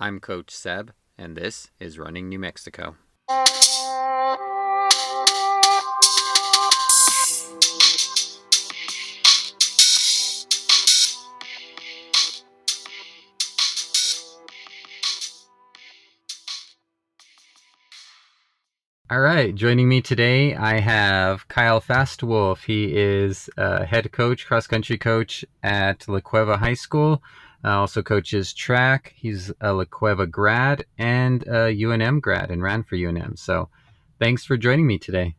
I'm Coach Seb, and this is Running New Mexico. All right, joining me today, I have Kyle Fastwolf. He is a head coach, cross country coach at La Cueva High School. Uh, also coaches track. He's a La Cueva grad and a UNM grad and ran for UNM. So thanks for joining me today.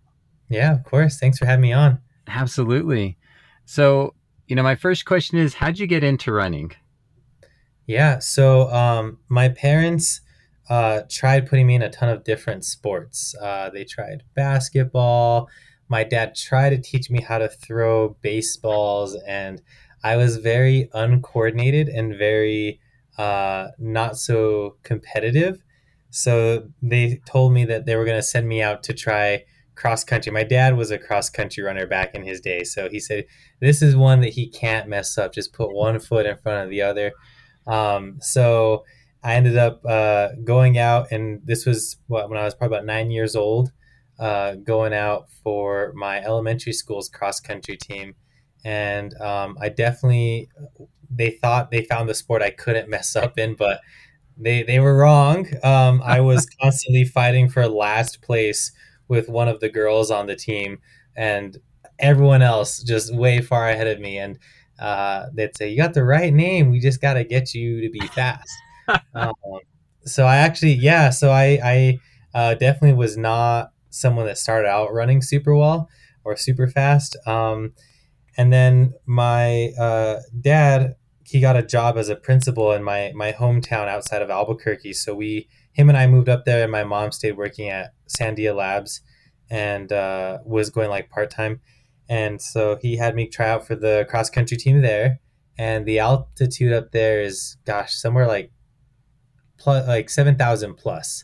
Yeah, of course. Thanks for having me on. Absolutely. So, you know, my first question is how'd you get into running? Yeah, so um, my parents uh, tried putting me in a ton of different sports. Uh, they tried basketball. My dad tried to teach me how to throw baseballs, and I was very uncoordinated and very uh, not so competitive. So they told me that they were going to send me out to try cross country. My dad was a cross country runner back in his day. So he said, This is one that he can't mess up. Just put one foot in front of the other. Um, so I ended up uh, going out, and this was what, when I was probably about nine years old, uh, going out for my elementary school's cross country team. And um, I definitely, they thought they found the sport I couldn't mess up in, but they, they were wrong. Um, I was constantly fighting for last place with one of the girls on the team, and everyone else just way far ahead of me. And uh, they'd say, You got the right name. We just got to get you to be fast um, so I actually, yeah, so I, I uh, definitely was not someone that started out running super well or super fast. Um, and then my uh, dad, he got a job as a principal in my my hometown outside of Albuquerque. So we, him and I moved up there, and my mom stayed working at Sandia Labs, and uh, was going like part time. And so he had me try out for the cross country team there. And the altitude up there is, gosh, somewhere like plus like 7,000 plus.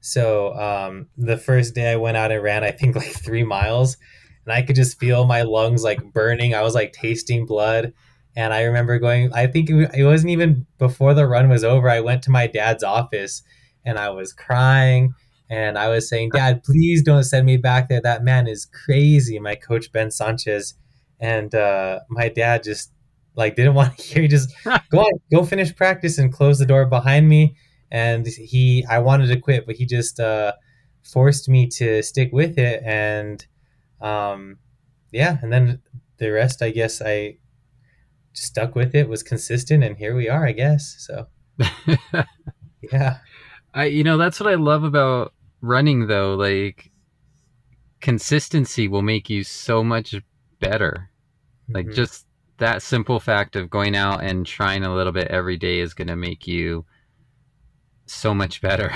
So um, the first day I went out and ran, I think like three miles, and I could just feel my lungs like burning. I was like tasting blood. And I remember going, I think it wasn't even before the run was over. I went to my dad's office and I was crying and I was saying, Dad, please don't send me back there. That man is crazy. My coach, Ben Sanchez. And uh, my dad just like didn't want to hear. He just go on, go finish practice and close the door behind me and he I wanted to quit, but he just uh, forced me to stick with it, and um, yeah, and then the rest, I guess, I stuck with it, was consistent, and here we are, I guess. So yeah, I you know that's what I love about running though, like consistency will make you so much better. Like mm-hmm. just that simple fact of going out and trying a little bit every day is going to make you so much better.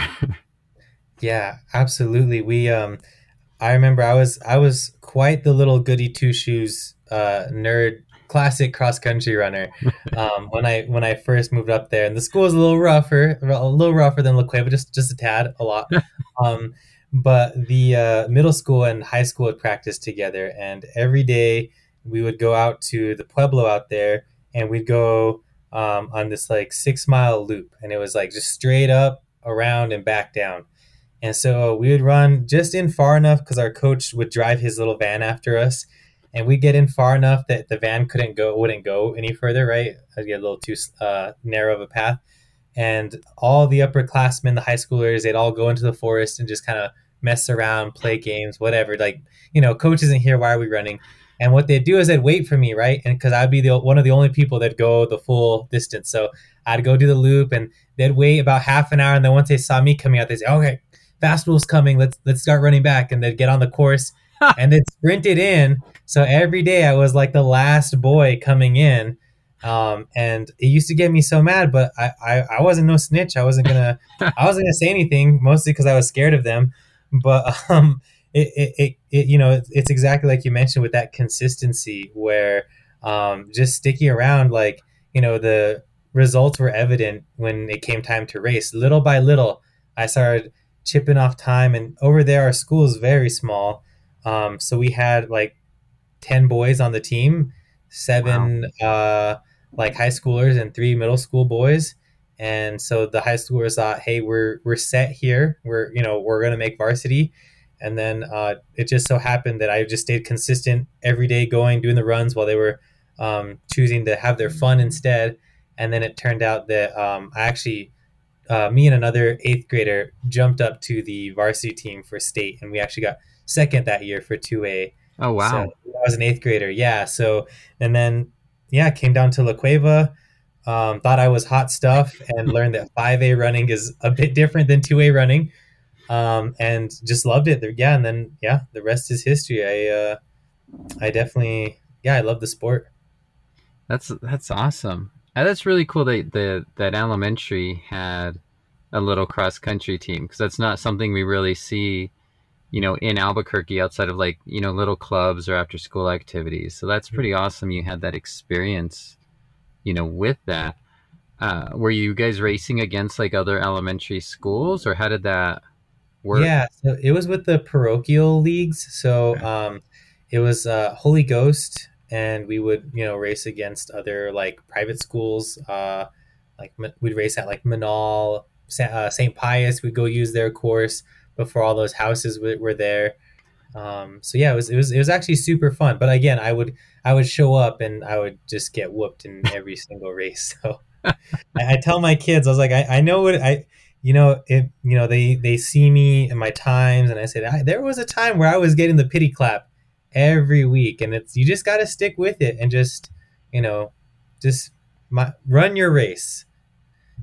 yeah, absolutely. We um I remember I was I was quite the little goody two shoes uh, nerd classic cross country runner um, when I when I first moved up there, and the school was a little rougher, a little rougher than La Cueva, just just a tad, a lot. Um, but the uh, middle school and high school would practice together, and every day we would go out to the pueblo out there, and we'd go um, on this like six mile loop, and it was like just straight up, around, and back down. And so we would run just in far enough because our coach would drive his little van after us, and we get in far enough that the van couldn't go, wouldn't go any further. Right, I'd get a little too uh, narrow of a path, and all the upperclassmen, the high schoolers, they'd all go into the forest and just kind of mess around, play games, whatever. Like you know, coach isn't here. Why are we running? And what they'd do is they'd wait for me, right? And because I'd be the one of the only people that go the full distance, so I'd go do the loop, and they'd wait about half an hour, and then once they saw me coming out, they'd say, "Okay, Fastwolf's coming. Let's let's start running back." And they'd get on the course, and sprint it in. So every day I was like the last boy coming in. Um, and it used to get me so mad, but I, I, I wasn't no snitch. I wasn't gonna, I wasn't gonna say anything, mostly because I was scared of them. But um, it, it, it, it you know it's exactly like you mentioned with that consistency where um, just sticking around like you know the results were evident when it came time to race little by little i started chipping off time and over there our school is very small um, so we had like 10 boys on the team seven wow. uh, like high schoolers and three middle school boys and so the high schoolers thought, hey, we're we're set here. We're you know we're gonna make varsity. And then uh, it just so happened that I just stayed consistent every day, going doing the runs while they were um, choosing to have their fun instead. And then it turned out that um, I actually, uh, me and another eighth grader jumped up to the varsity team for state, and we actually got second that year for two A. Oh wow! So I was an eighth grader, yeah. So and then yeah, came down to La Cueva. Um, thought I was hot stuff and learned that 5A running is a bit different than 2A running. Um, and just loved it. Yeah. And then, yeah, the rest is history. I, uh, I definitely, yeah, I love the sport. That's, that's awesome. That's really cool that the, that elementary had a little cross country team. Cause that's not something we really see, you know, in Albuquerque outside of like, you know, little clubs or after school activities. So that's pretty awesome. You had that experience you know, with that. Uh, were you guys racing against like other elementary schools, or how did that work? Yeah, so it was with the parochial leagues. So um, it was uh, Holy Ghost, and we would you know race against other like private schools. Uh, like we'd race at like Menaul, St. Uh, Pius. We'd go use their course before all those houses were there. Um, so yeah, it was it was it was actually super fun. But again, I would I would show up and I would just get whooped in every single race. So I, I, tell my kids, I was like, I, I know what I, you know, it, you know, they they see me in my times, and I said I, there was a time where I was getting the pity clap every week, and it's you just got to stick with it and just, you know, just my, run your race.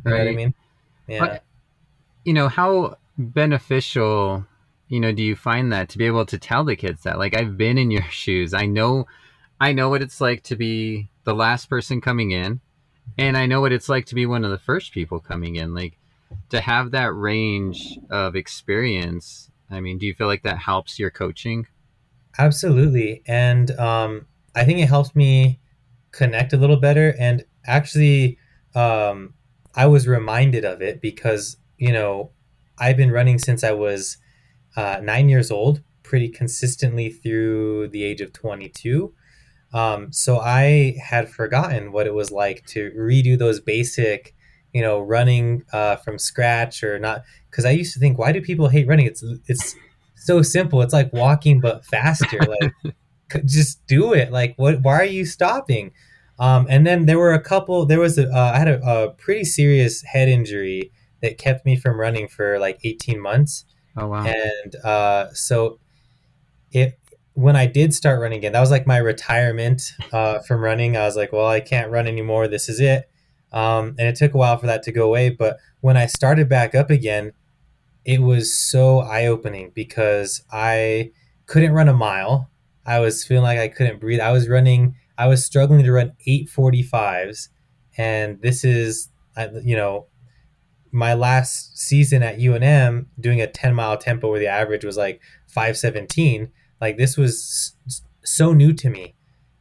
You right. know what I mean? Yeah. you know how beneficial you know do you find that to be able to tell the kids that like i've been in your shoes i know i know what it's like to be the last person coming in and i know what it's like to be one of the first people coming in like to have that range of experience i mean do you feel like that helps your coaching absolutely and um, i think it helps me connect a little better and actually um, i was reminded of it because you know i've been running since i was uh, nine years old pretty consistently through the age of 22. Um, so I had forgotten what it was like to redo those basic, you know, running uh, from scratch or not. Because I used to think, why do people hate running? It's it's so simple. It's like walking but faster. Like just do it. Like what? Why are you stopping? Um, and then there were a couple. There was a, uh, I had a, a pretty serious head injury that kept me from running for like 18 months. Oh wow! And uh, so it when I did start running again, that was like my retirement uh, from running. I was like, well, I can't run anymore. This is it. Um, and it took a while for that to go away. But when I started back up again, it was so eye opening because I couldn't run a mile. I was feeling like I couldn't breathe. I was running. I was struggling to run eight forty fives, and this is, you know, my last season at UNM doing a 10 mile tempo where the average was like 517, like this was so new to me.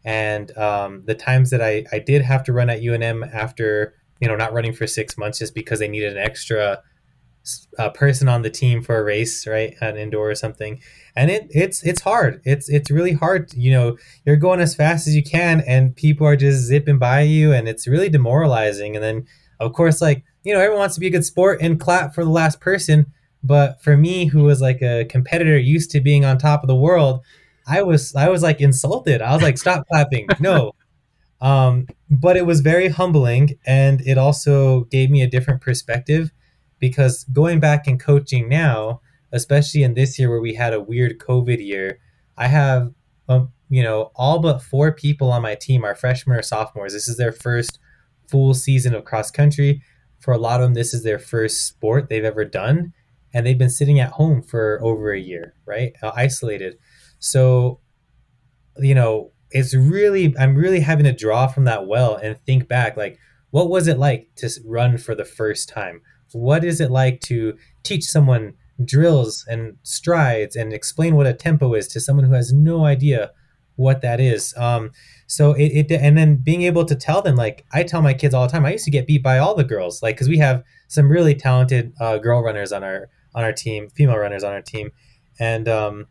And um, the times that I, I did have to run at UNM after, you know, not running for six months just because they needed an extra uh, person on the team for a race, right? An indoor or something. And it, it's, it's hard. It's, it's really hard. You know, you're going as fast as you can and people are just zipping by you and it's really demoralizing. And then of course, like, you know, everyone wants to be a good sport and clap for the last person. But for me, who was like a competitor used to being on top of the world, I was I was like insulted. I was like, stop clapping. No. Um, but it was very humbling and it also gave me a different perspective because going back and coaching now, especially in this year where we had a weird COVID year, I have um, you know, all but four people on my team are freshmen or sophomores. This is their first full season of cross country for a lot of them, this is their first sport they've ever done, and they've been sitting at home for over a year, right? Uh, isolated. So, you know, it's really, I'm really having to draw from that well and think back, like, what was it like to run for the first time? What is it like to teach someone drills and strides and explain what a tempo is to someone who has no idea what that is? Um, so it, it and then being able to tell them like i tell my kids all the time i used to get beat by all the girls like because we have some really talented uh, girl runners on our on our team female runners on our team. And um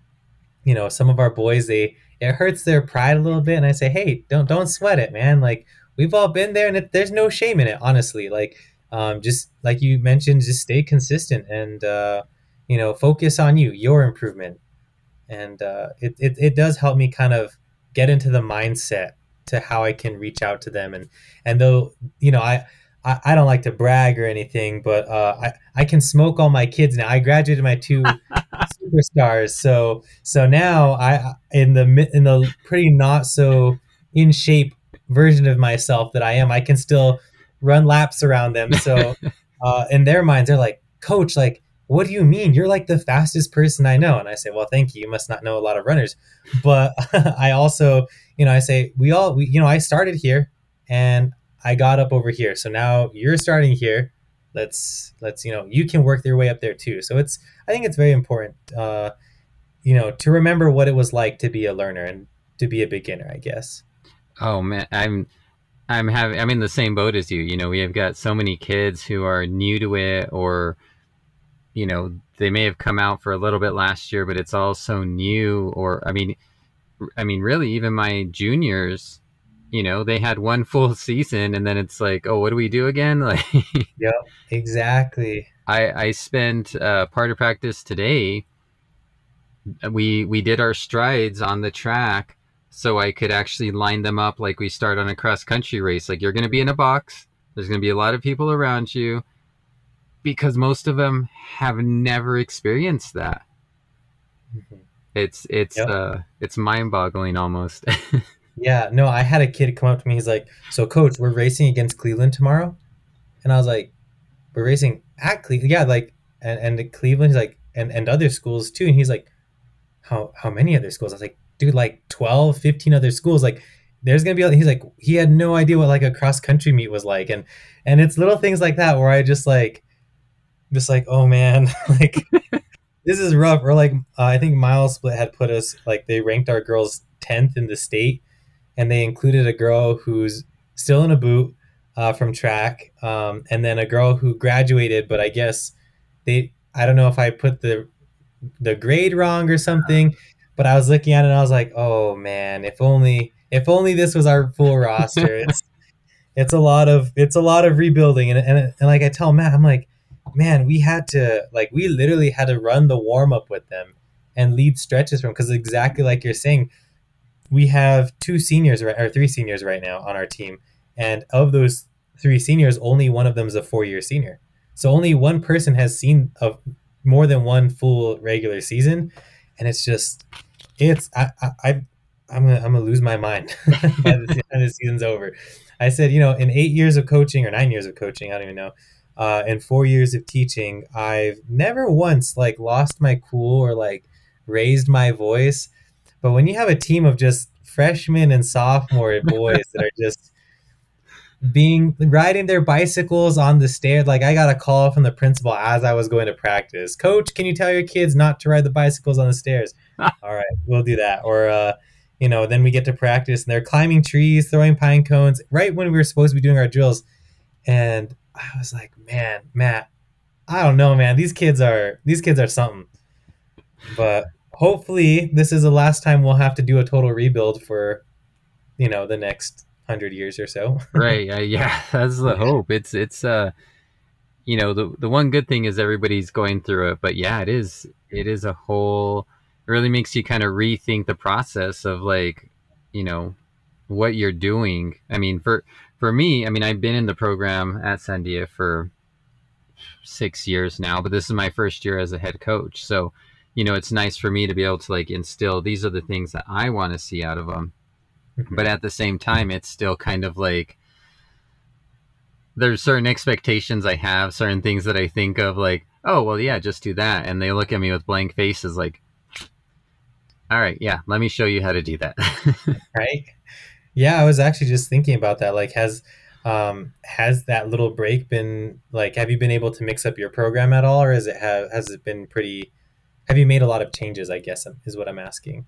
you know some of our boys they it hurts their pride a little bit and i say hey don't don't sweat it man. Like we've all been there and it, there's no shame in it honestly. Like um, just like you mentioned, just stay consistent and uh, you know focus on you, your improvement, and uh, it, it it does help me kind of get into the mindset to how I can reach out to them. And and though you know I I, I don't like to brag or anything, but uh, I I can smoke all my kids now. I graduated my two superstars, so so now I in the in the pretty not so in shape version of myself that I am, I can still run laps around them. So uh, in their minds, they're like, Coach, like. What do you mean? You're like the fastest person I know. And I say, Well, thank you. You must not know a lot of runners. But I also, you know, I say, We all, we, you know, I started here and I got up over here. So now you're starting here. Let's let's you know you can work your way up there too. So it's I think it's very important, uh, you know, to remember what it was like to be a learner and to be a beginner. I guess. Oh man, I'm I'm having I'm in the same boat as you. You know, we have got so many kids who are new to it, or you know, they may have come out for a little bit last year, but it's all so new. Or I mean, I mean, really, even my juniors you know they had one full season and then it's like oh what do we do again like yep exactly i i spent uh, part of practice today we we did our strides on the track so i could actually line them up like we start on a cross country race like you're going to be in a box there's going to be a lot of people around you because most of them have never experienced that mm-hmm. it's it's yep. uh it's mind-boggling almost Yeah, no, I had a kid come up to me. He's like, "So, coach, we're racing against Cleveland tomorrow," and I was like, "We're racing at Cleveland, yeah, like, and and Cleveland's like, and and other schools too." And he's like, "How how many other schools?" I was like, "Dude, like 12, 15 other schools. Like, there's gonna be." He's like, he had no idea what like a cross country meet was like, and and it's little things like that where I just like, just like, oh man, like. this is rough. Or like, uh, I think MileSplit had put us like they ranked our girls tenth in the state, and they included a girl who's still in a boot uh, from track, um, and then a girl who graduated, but I guess they I don't know if I put the the grade wrong or something, but I was looking at it and I was like, oh man, if only if only this was our full roster. It's it's a lot of it's a lot of rebuilding, and and, and like I tell Matt, I'm like, man, we had to like we literally had to run the warm up with them and lead stretches from because exactly like you're saying we have two seniors or three seniors right now on our team, and of those three seniors, only one of them is a four-year senior. So only one person has seen of more than one full regular season, and it's just it's I I, I'm gonna I'm gonna lose my mind by the time the season's over. I said, you know, in eight years of coaching or nine years of coaching, I don't even know, uh, in four years of teaching, I've never once like lost my cool or like raised my voice but when you have a team of just freshmen and sophomore boys that are just being riding their bicycles on the stairs, like I got a call from the principal as I was going to practice. Coach, can you tell your kids not to ride the bicycles on the stairs? All right, we'll do that. Or uh, you know, then we get to practice and they're climbing trees, throwing pine cones right when we were supposed to be doing our drills. And I was like, man, Matt, I don't know, man. These kids are these kids are something. But hopefully this is the last time we'll have to do a total rebuild for you know the next hundred years or so. Right uh, yeah that's the hope. It's it's uh you know the the one good thing is everybody's going through it but yeah it is it is a whole it really makes you kind of rethink the process of like you know what you're doing. I mean for for me i mean i've been in the program at sandia for six years now but this is my first year as a head coach. So you know, it's nice for me to be able to like instill these are the things that I want to see out of them. Mm-hmm. But at the same time, it's still kind of like there's certain expectations I have, certain things that I think of, like, oh, well, yeah, just do that. And they look at me with blank faces, like, all right, yeah, let me show you how to do that. right. Yeah, I was actually just thinking about that. Like, has um, has that little break been like? Have you been able to mix up your program at all, or has it have has it been pretty have you made a lot of changes? I guess is what I'm asking.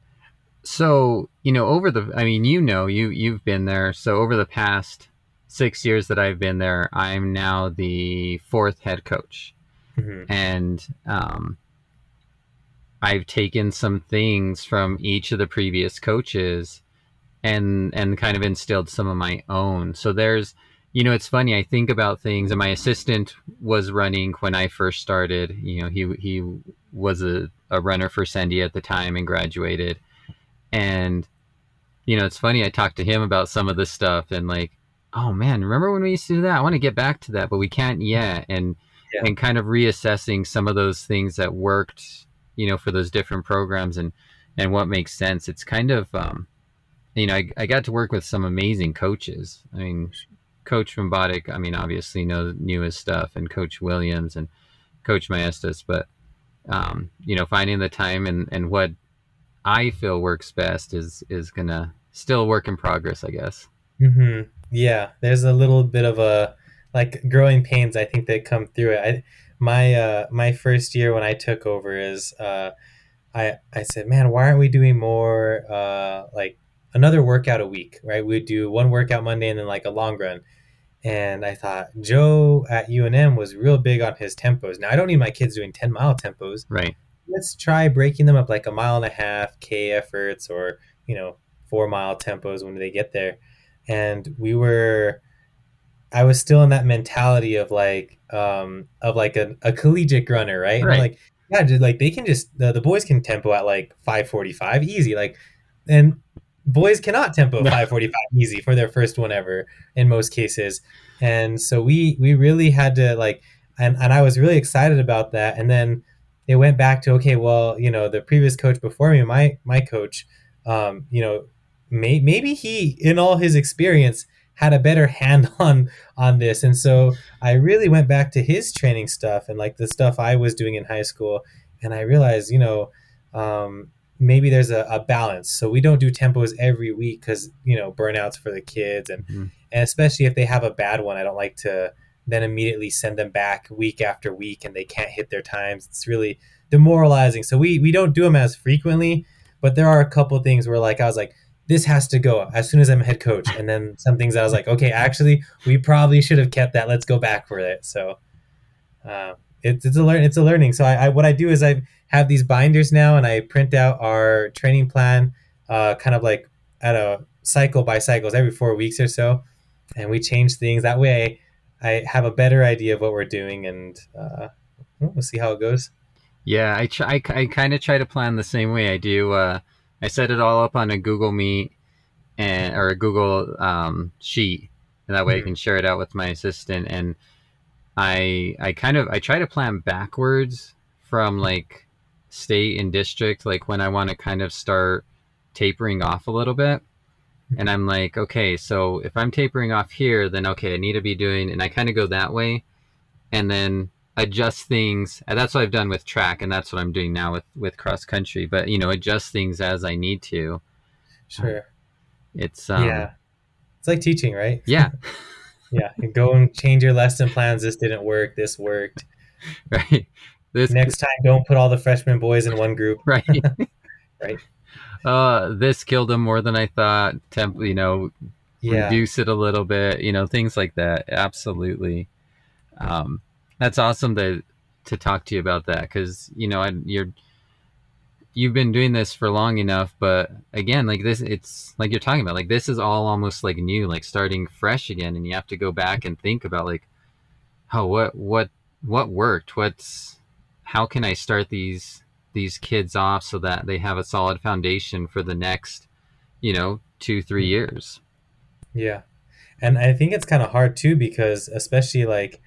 So you know, over the, I mean, you know, you you've been there. So over the past six years that I've been there, I'm now the fourth head coach, mm-hmm. and um, I've taken some things from each of the previous coaches, and and kind of instilled some of my own. So there's you know, it's funny. I think about things, and my assistant was running when I first started. You know, he he was a, a runner for Sandia at the time and graduated. And you know, it's funny. I talked to him about some of this stuff, and like, oh man, remember when we used to do that? I want to get back to that, but we can't yet. And yeah. and kind of reassessing some of those things that worked, you know, for those different programs and and what makes sense. It's kind of um, you know, I, I got to work with some amazing coaches. I mean, Coach Rombotic, I mean, obviously knows knew his stuff, and Coach Williams and Coach Maestas, but um, you know, finding the time and, and what I feel works best is is gonna still work in progress, I guess. Mm-hmm. Yeah, there's a little bit of a like growing pains. I think that come through it. I, my uh, my first year when I took over is uh, I I said, man, why aren't we doing more uh, like another workout a week, right? We'd do one workout Monday and then like a long run. And I thought Joe at UNM was real big on his tempos. Now I don't need my kids doing 10 mile tempos. Right. Let's try breaking them up like a mile and a half K efforts or, you know, four mile tempos when they get there. And we were I was still in that mentality of like um of like a, a collegiate runner, right? right. like, yeah, like they can just the, the boys can tempo at like 545 easy. Like and boys cannot tempo 545 easy for their first one ever in most cases and so we we really had to like and, and i was really excited about that and then it went back to okay well you know the previous coach before me my my coach um, you know may, maybe he in all his experience had a better hand on on this and so i really went back to his training stuff and like the stuff i was doing in high school and i realized you know um, maybe there's a, a, balance. So we don't do tempos every week because you know burnouts for the kids, and mm-hmm. and especially if they have a bad one, I don't like to then immediately send them back week after week and they can't hit their times. It's really demoralizing. So we we don't do them as frequently, but there are a couple things where like I was like. This has to go as soon as I'm head coach, and then some things I was like, okay, actually, we probably should have kept that. Let's go back for it. So, uh, it's, it's a learn it's a learning. So I, I what I do is I have these binders now, and I print out our training plan, uh, kind of like at a cycle by cycles every four weeks or so, and we change things. That way, I have a better idea of what we're doing, and uh, we'll see how it goes. Yeah, I try. I, I kind of try to plan the same way. I do. Uh, I set it all up on a Google Meet and or a Google um, sheet, and that way mm-hmm. I can share it out with my assistant and I I kind of I try to plan backwards from like state and district, like when I want to kind of start tapering off a little bit. And I'm like, okay, so if I'm tapering off here, then okay, I need to be doing, and I kind of go that way, and then adjust things. And that's what I've done with track, and that's what I'm doing now with with cross country. But you know, adjust things as I need to. Sure. It's um, yeah, it's like teaching, right? Yeah. yeah, go and change your lesson plans. This didn't work. This worked. Right. This next time, don't put all the freshman boys in one group. Right. right. Uh, this killed him more than I thought. Temp, you know, yeah. reduce it a little bit. You know, things like that. Absolutely. Um, that's awesome to to talk to you about that because you know I, you're you've been doing this for long enough but again like this it's like you're talking about like this is all almost like new like starting fresh again and you have to go back and think about like oh what what what worked what's how can i start these these kids off so that they have a solid foundation for the next you know two three years yeah and i think it's kind of hard too because especially like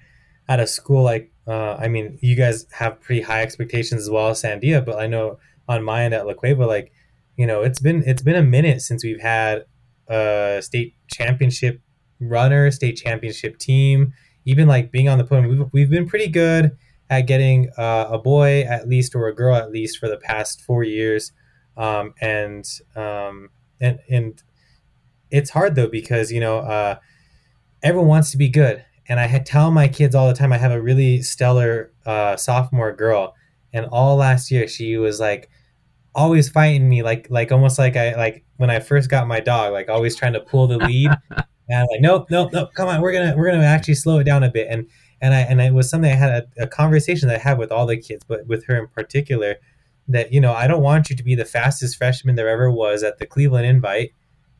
at a school like uh, i mean you guys have pretty high expectations as well as sandia but i know on my end at La Cueva, like, you know, it's been it's been a minute since we've had a state championship runner, state championship team, even like being on the podium. We've, we've been pretty good at getting uh, a boy at least or a girl at least for the past four years, um, and um, and and it's hard though because you know uh, everyone wants to be good, and I tell my kids all the time I have a really stellar uh, sophomore girl, and all last year she was like always fighting me like like almost like I like when I first got my dog, like always trying to pull the lead. and I'm like, nope, nope, nope, come on, we're gonna we're gonna actually slow it down a bit. And and I and it was something I had a, a conversation that I had with all the kids, but with her in particular, that you know I don't want you to be the fastest freshman there ever was at the Cleveland Invite,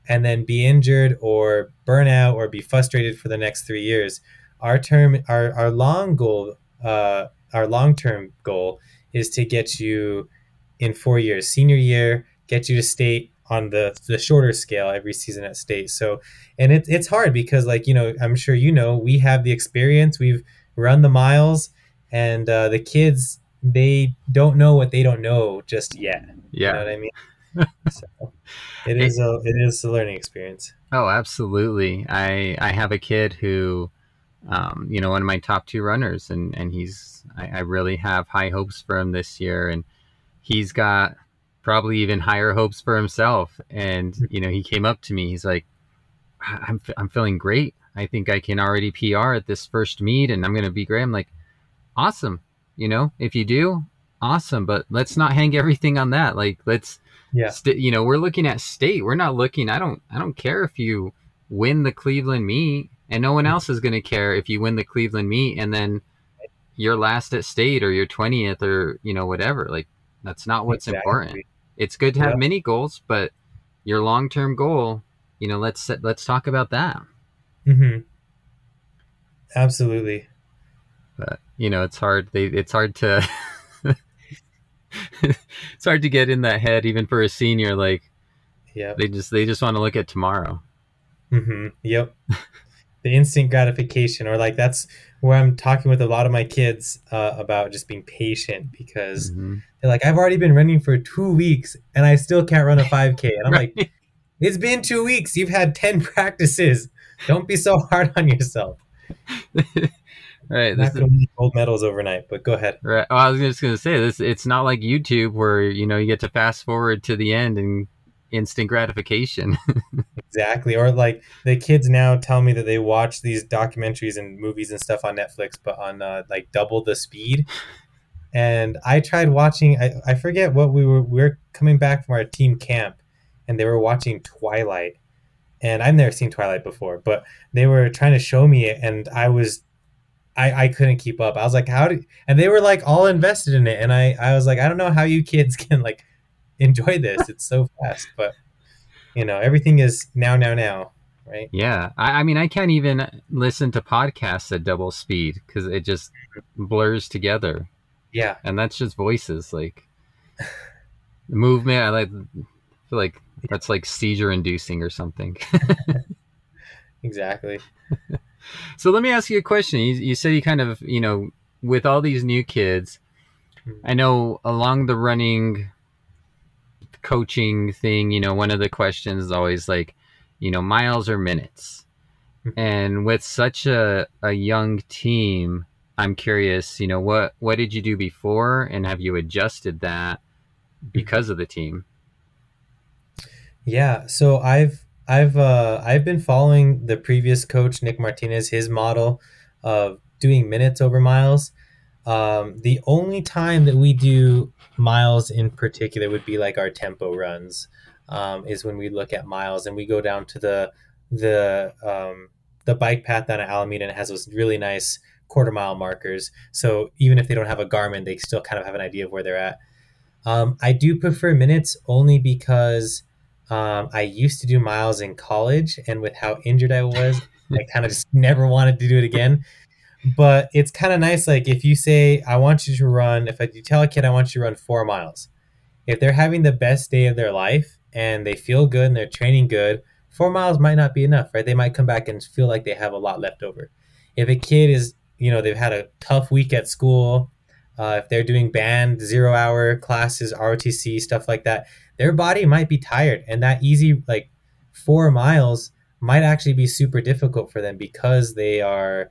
and then be injured or burn out or be frustrated for the next three years. Our term, our, our long goal, uh, our long term goal is to get you in four years, senior year, get you to state on the the shorter scale every season at state. So, and it, it's hard because, like you know, I'm sure you know, we have the experience, we've run the miles, and uh, the kids they don't know what they don't know just yet. Yeah, you know what I mean. so it is a it is a learning experience. Oh, absolutely. I I have a kid who, um, you know, one of my top two runners, and and he's I, I really have high hopes for him this year, and he's got probably even higher hopes for himself. And hmm. you know, he came up to me. He's like, "I'm I'm feeling great. I think I can already PR at this first meet, and I'm going to be great." I'm like, "Awesome. You know, if you do, awesome. But let's not hang everything on that. Like, let's." Yeah. St- you know, we're looking at state. We're not looking. I don't. I don't care if you win the Cleveland meet, and no one hmm. else is going to care if you win the Cleveland meet, and then you're last at state or you're twentieth or you know whatever. Like that's not what's exactly. important. It's good to have yep. many goals, but your long term goal, you know, let's let's talk about that. Mm-hmm. Absolutely. But you know, it's hard. They, it's hard to. it's hard to get in that head, even for a senior. Like, yeah, they just they just want to look at tomorrow. Mm-hmm. Yep. the instant gratification, or like that's where I'm talking with a lot of my kids uh, about just being patient because mm-hmm. they're like, I've already been running for two weeks and I still can't run a 5K. And I'm right. like, it's been two weeks. You've had 10 practices. Don't be so hard on yourself. right. Not going to gold medals overnight, but go ahead. Right. Well, I was just going to say this. It's not like YouTube where, you know, you get to fast forward to the end and instant gratification. exactly. Or like the kids now tell me that they watch these documentaries and movies and stuff on Netflix, but on uh, like double the speed. And I tried watching. I, I forget what we were. We were coming back from our team camp, and they were watching Twilight. And I've never seen Twilight before, but they were trying to show me it, and I was I, I couldn't keep up. I was like, how did and they were like all invested in it. And I, I was like, I don't know how you kids can like enjoy this. It's so fast, but you know, everything is now, now, now, right? Yeah. I, I mean, I can't even listen to podcasts at double speed because it just blurs together. Yeah. And that's just voices. Like movement. I like, feel like that's like seizure inducing or something. exactly. so let me ask you a question. You, you said you kind of, you know, with all these new kids, hmm. I know along the running coaching thing, you know, one of the questions is always like, you know, miles or minutes. Mm-hmm. And with such a, a young team, I'm curious, you know, what what did you do before and have you adjusted that because of the team? Yeah, so I've I've uh, I've been following the previous coach Nick Martinez, his model of doing minutes over miles. Um, the only time that we do miles in particular would be like our tempo runs, um, is when we look at miles and we go down to the the um, the bike path down at Alameda and it has those really nice quarter mile markers. So even if they don't have a Garmin, they still kind of have an idea of where they're at. Um, I do prefer minutes only because um, I used to do miles in college, and with how injured I was, I kind of just never wanted to do it again but it's kind of nice. Like if you say, I want you to run, if you tell a kid, I want you to run four miles, if they're having the best day of their life and they feel good and they're training good, four miles might not be enough, right? They might come back and feel like they have a lot left over. If a kid is, you know, they've had a tough week at school, uh, if they're doing band zero hour classes, ROTC, stuff like that, their body might be tired. And that easy, like four miles, might actually be super difficult for them because they are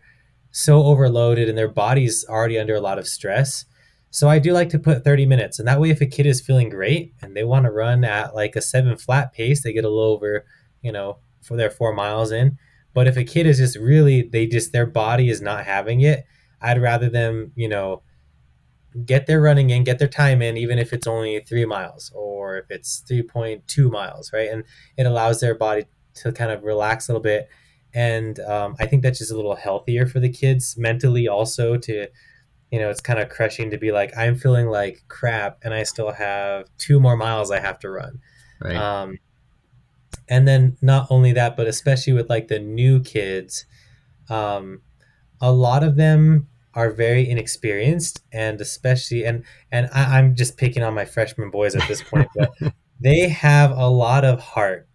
so overloaded and their body's already under a lot of stress. So I do like to put 30 minutes. And that way, if a kid is feeling great and they want to run at like a seven flat pace, they get a little over, you know, for their four miles in. But if a kid is just really, they just, their body is not having it, I'd rather them, you know, get their running in, get their time in, even if it's only three miles or if it's 3.2 miles, right? And it allows their body to kind of relax a little bit and um, I think that's just a little healthier for the kids mentally also to you know it's kind of crushing to be like I'm feeling like crap and I still have two more miles I have to run right. um, and then not only that, but especially with like the new kids, um, a lot of them are very inexperienced, and especially and and I, I'm just picking on my freshman boys at this point, but they have a lot of heart.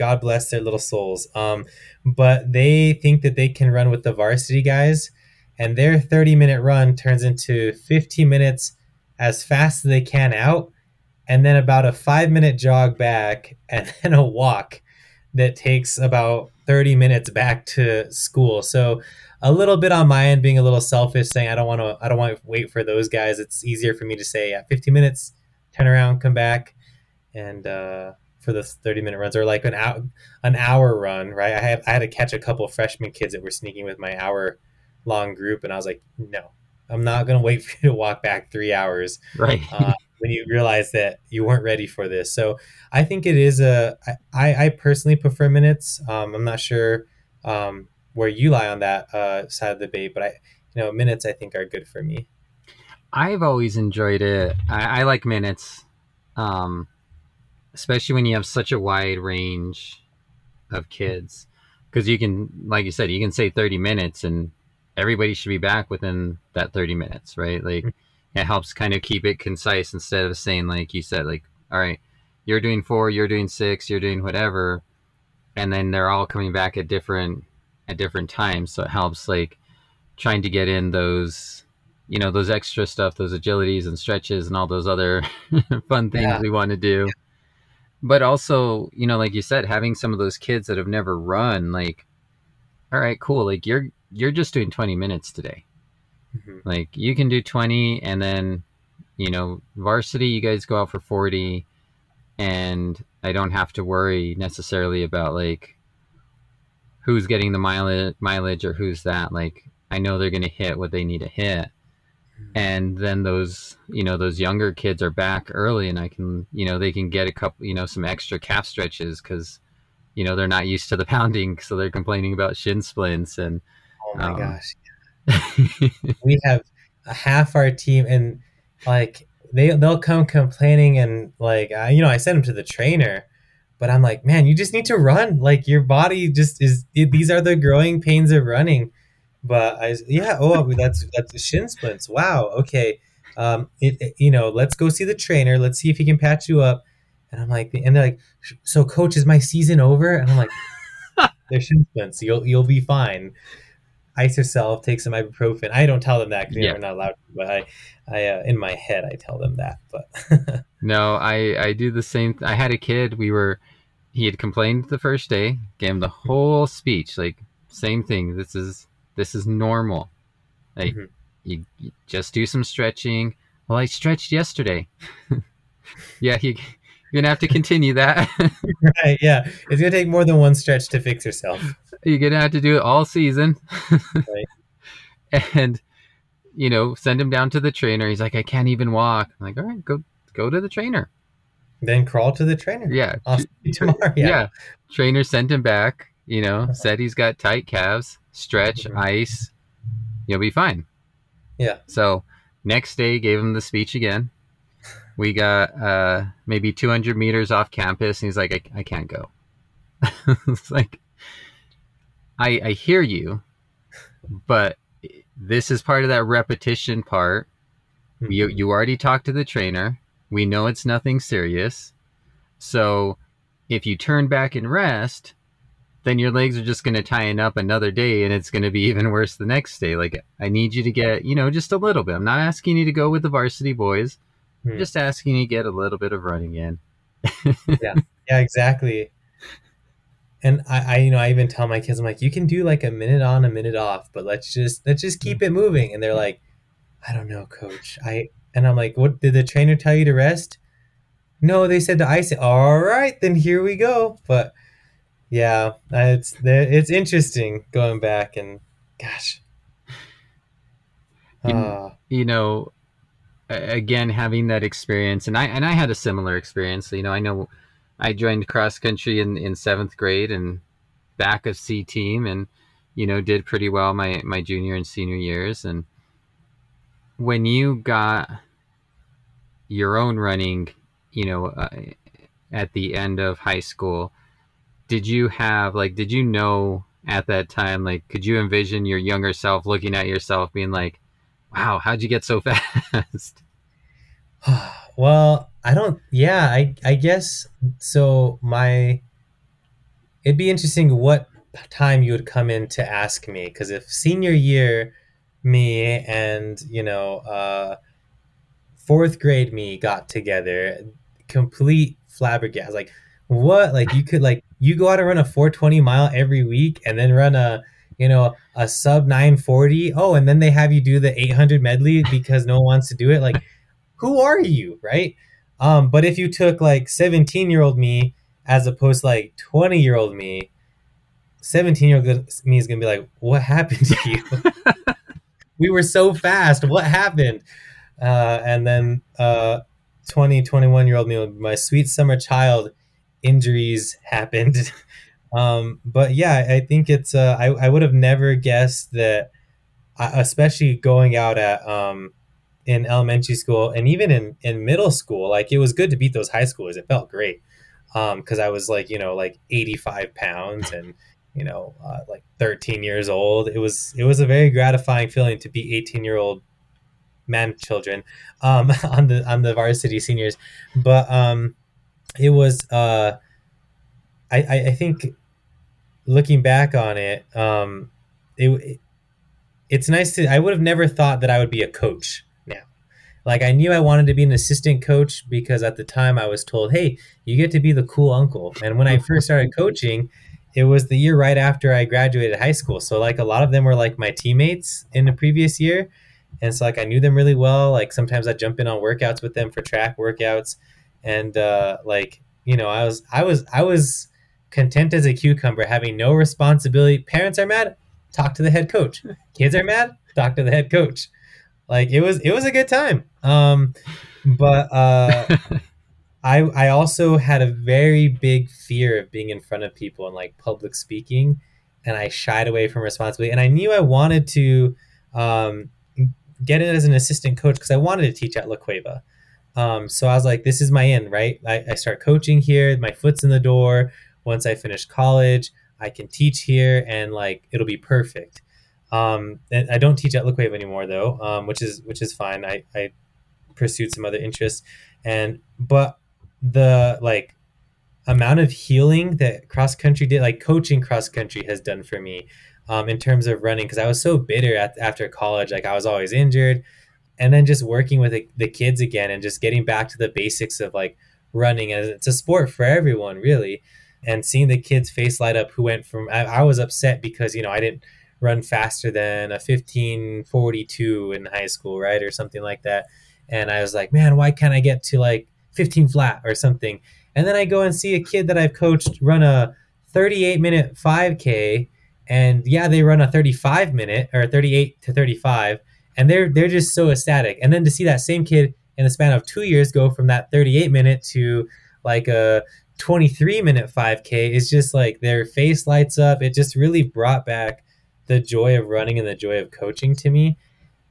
God bless their little souls. Um, but they think that they can run with the varsity guys, and their 30 minute run turns into 15 minutes as fast as they can out and then about a five minute jog back, and then a walk that takes about 30 minutes back to school. So a little bit on my end being a little selfish saying I don't want to I don't want to wait for those guys. It's easier for me to say yeah, 15 minutes, turn around, come back and uh, for the 30 minute runs or like an hour an hour run, right? I had I had to catch a couple freshman kids that were sneaking with my hour long group and I was like, "No. I'm not going to wait for you to walk back 3 hours." Right. Uh, when you realize that you weren't ready for this. So I think it is a. I, I personally prefer minutes. Um, I'm not sure um, where you lie on that uh, side of the debate, but I, you know, minutes I think are good for me. I've always enjoyed it. I, I like minutes, um, especially when you have such a wide range of kids, because you can, like you said, you can say 30 minutes and everybody should be back within that 30 minutes, right? Like. Mm-hmm it helps kind of keep it concise instead of saying like you said like all right you're doing four you're doing six you're doing whatever and then they're all coming back at different at different times so it helps like trying to get in those you know those extra stuff those agilities and stretches and all those other fun things yeah. we want to do yeah. But also you know like you said having some of those kids that have never run like all right cool like you're you're just doing 20 minutes today Mm-hmm. Like you can do 20 and then, you know, varsity, you guys go out for 40 and I don't have to worry necessarily about like who's getting the mileage, mileage or who's that. Like I know they're going to hit what they need to hit. And then those, you know, those younger kids are back early and I can, you know, they can get a couple, you know, some extra calf stretches because, you know, they're not used to the pounding. So they're complaining about shin splints and, Oh my um, gosh. we have a half our team and like they they'll come complaining and like you know I send them to the trainer but I'm like man you just need to run like your body just is it, these are the growing pains of running but I yeah oh that's that's shin splints wow okay um it, it, you know let's go see the trainer let's see if he can patch you up and I'm like and they're like so coach is my season over and I'm like they're shin splints you'll you'll be fine ice yourself, take some ibuprofen. I don't tell them that because yeah. they're not allowed to, but I, I uh, in my head I tell them that. But no, I I do the same. I had a kid. We were he had complained the first day. Gave him the whole speech, like same thing. This is this is normal. Like mm-hmm. you, you, just do some stretching. Well, I stretched yesterday. yeah, you, you're gonna have to continue that. right? Yeah, it's gonna take more than one stretch to fix yourself. You're gonna have to do it all season. right. And you know, send him down to the trainer. He's like, I can't even walk. I'm like, all right, go go to the trainer. Then crawl to the trainer. Yeah. tomorrow. Yeah. yeah. Trainer sent him back. You know, uh-huh. said he's got tight calves. Stretch, mm-hmm. ice. You'll be fine. Yeah. So next day, gave him the speech again. We got uh, maybe 200 meters off campus, and he's like, I, I can't go. it's like, I, I hear you, but this is part of that repetition part. Mm-hmm. You you already talked to the trainer. We know it's nothing serious. So if you turn back and rest, then your legs are just going to tighten up another day and it's going to be even worse the next day. Like I need you to get, you know, just a little bit. I'm not asking you to go with the varsity boys. I'm hmm. just asking you to get a little bit of running in. yeah. Yeah, exactly and I, I, you know i even tell my kids i'm like you can do like a minute on a minute off but let's just let's just keep it moving and they're like i don't know coach i and i'm like what did the trainer tell you to rest no they said to ice it all right then here we go but yeah it's it's interesting going back and gosh you, uh, you know again having that experience and i and i had a similar experience you know i know I joined cross country in, in seventh grade and back of C team and, you know, did pretty well my, my junior and senior years. And when you got your own running, you know, uh, at the end of high school, did you have like did you know at that time like could you envision your younger self looking at yourself being like wow how'd you get so fast? Well i don't yeah i i guess so my it'd be interesting what time you would come in to ask me because if senior year me and you know uh fourth grade me got together complete flabbergasted like what? Like you could like you go out and run a 420 mile every week and then run a you know a sub 940 oh and then they have you do the 800 medley because no one wants to do it? Like who are you right? Um but if you took like 17 year old me as opposed to like 20 year old me 17 year old me is gonna be like what happened to you? We were so fast. What happened? Uh and then uh 20 21 year old me my sweet summer child injuries happened. Um but yeah i think it's uh i, I would have never guessed that uh, especially going out at um in elementary school and even in in middle school like it was good to beat those high schoolers. It felt great. Um because i was like you know like 85 pounds and you know uh, like 13 years old. It was it was a very gratifying feeling to be 18 year old man children um on the on the varsity seniors. But um it was uh i i, I think looking back on it um it, it it's nice to i would have never thought that i would be a coach now like i knew i wanted to be an assistant coach because at the time i was told hey you get to be the cool uncle and when i first started coaching it was the year right after I graduated high school. So like a lot of them were like my teammates in the previous year. And so like I knew them really well. Like sometimes I'd jump in on workouts with them for track workouts. And uh like, you know, I was I was I was content as a cucumber, having no responsibility. Parents are mad, talk to the head coach. Kids are mad, talk to the head coach. Like it was it was a good time. Um but uh I I also had a very big fear of being in front of people and like public speaking, and I shied away from responsibility. And I knew I wanted to um, get in as an assistant coach because I wanted to teach at La Cueva. Um, so I was like, this is my end, right? I, I start coaching here, my foot's in the door. Once I finish college, I can teach here, and like it'll be perfect. Um, and I don't teach at Cueva anymore though, um, which is which is fine. I, I pursued some other interests, and but the like amount of healing that cross country did, like coaching cross country has done for me um, in terms of running. Cause I was so bitter at, after college. Like I was always injured. And then just working with the, the kids again and just getting back to the basics of like running. As it's a sport for everyone, really. And seeing the kids face light up who went from, I, I was upset because, you know, I didn't run faster than a 1542 in high school, right? Or something like that. And I was like, man, why can't I get to like 15 flat or something. And then I go and see a kid that I've coached run a 38 minute 5K. And yeah, they run a 35 minute or 38 to 35. And they're they're just so ecstatic. And then to see that same kid in the span of two years go from that 38 minute to like a 23 minute 5K is just like their face lights up. It just really brought back the joy of running and the joy of coaching to me.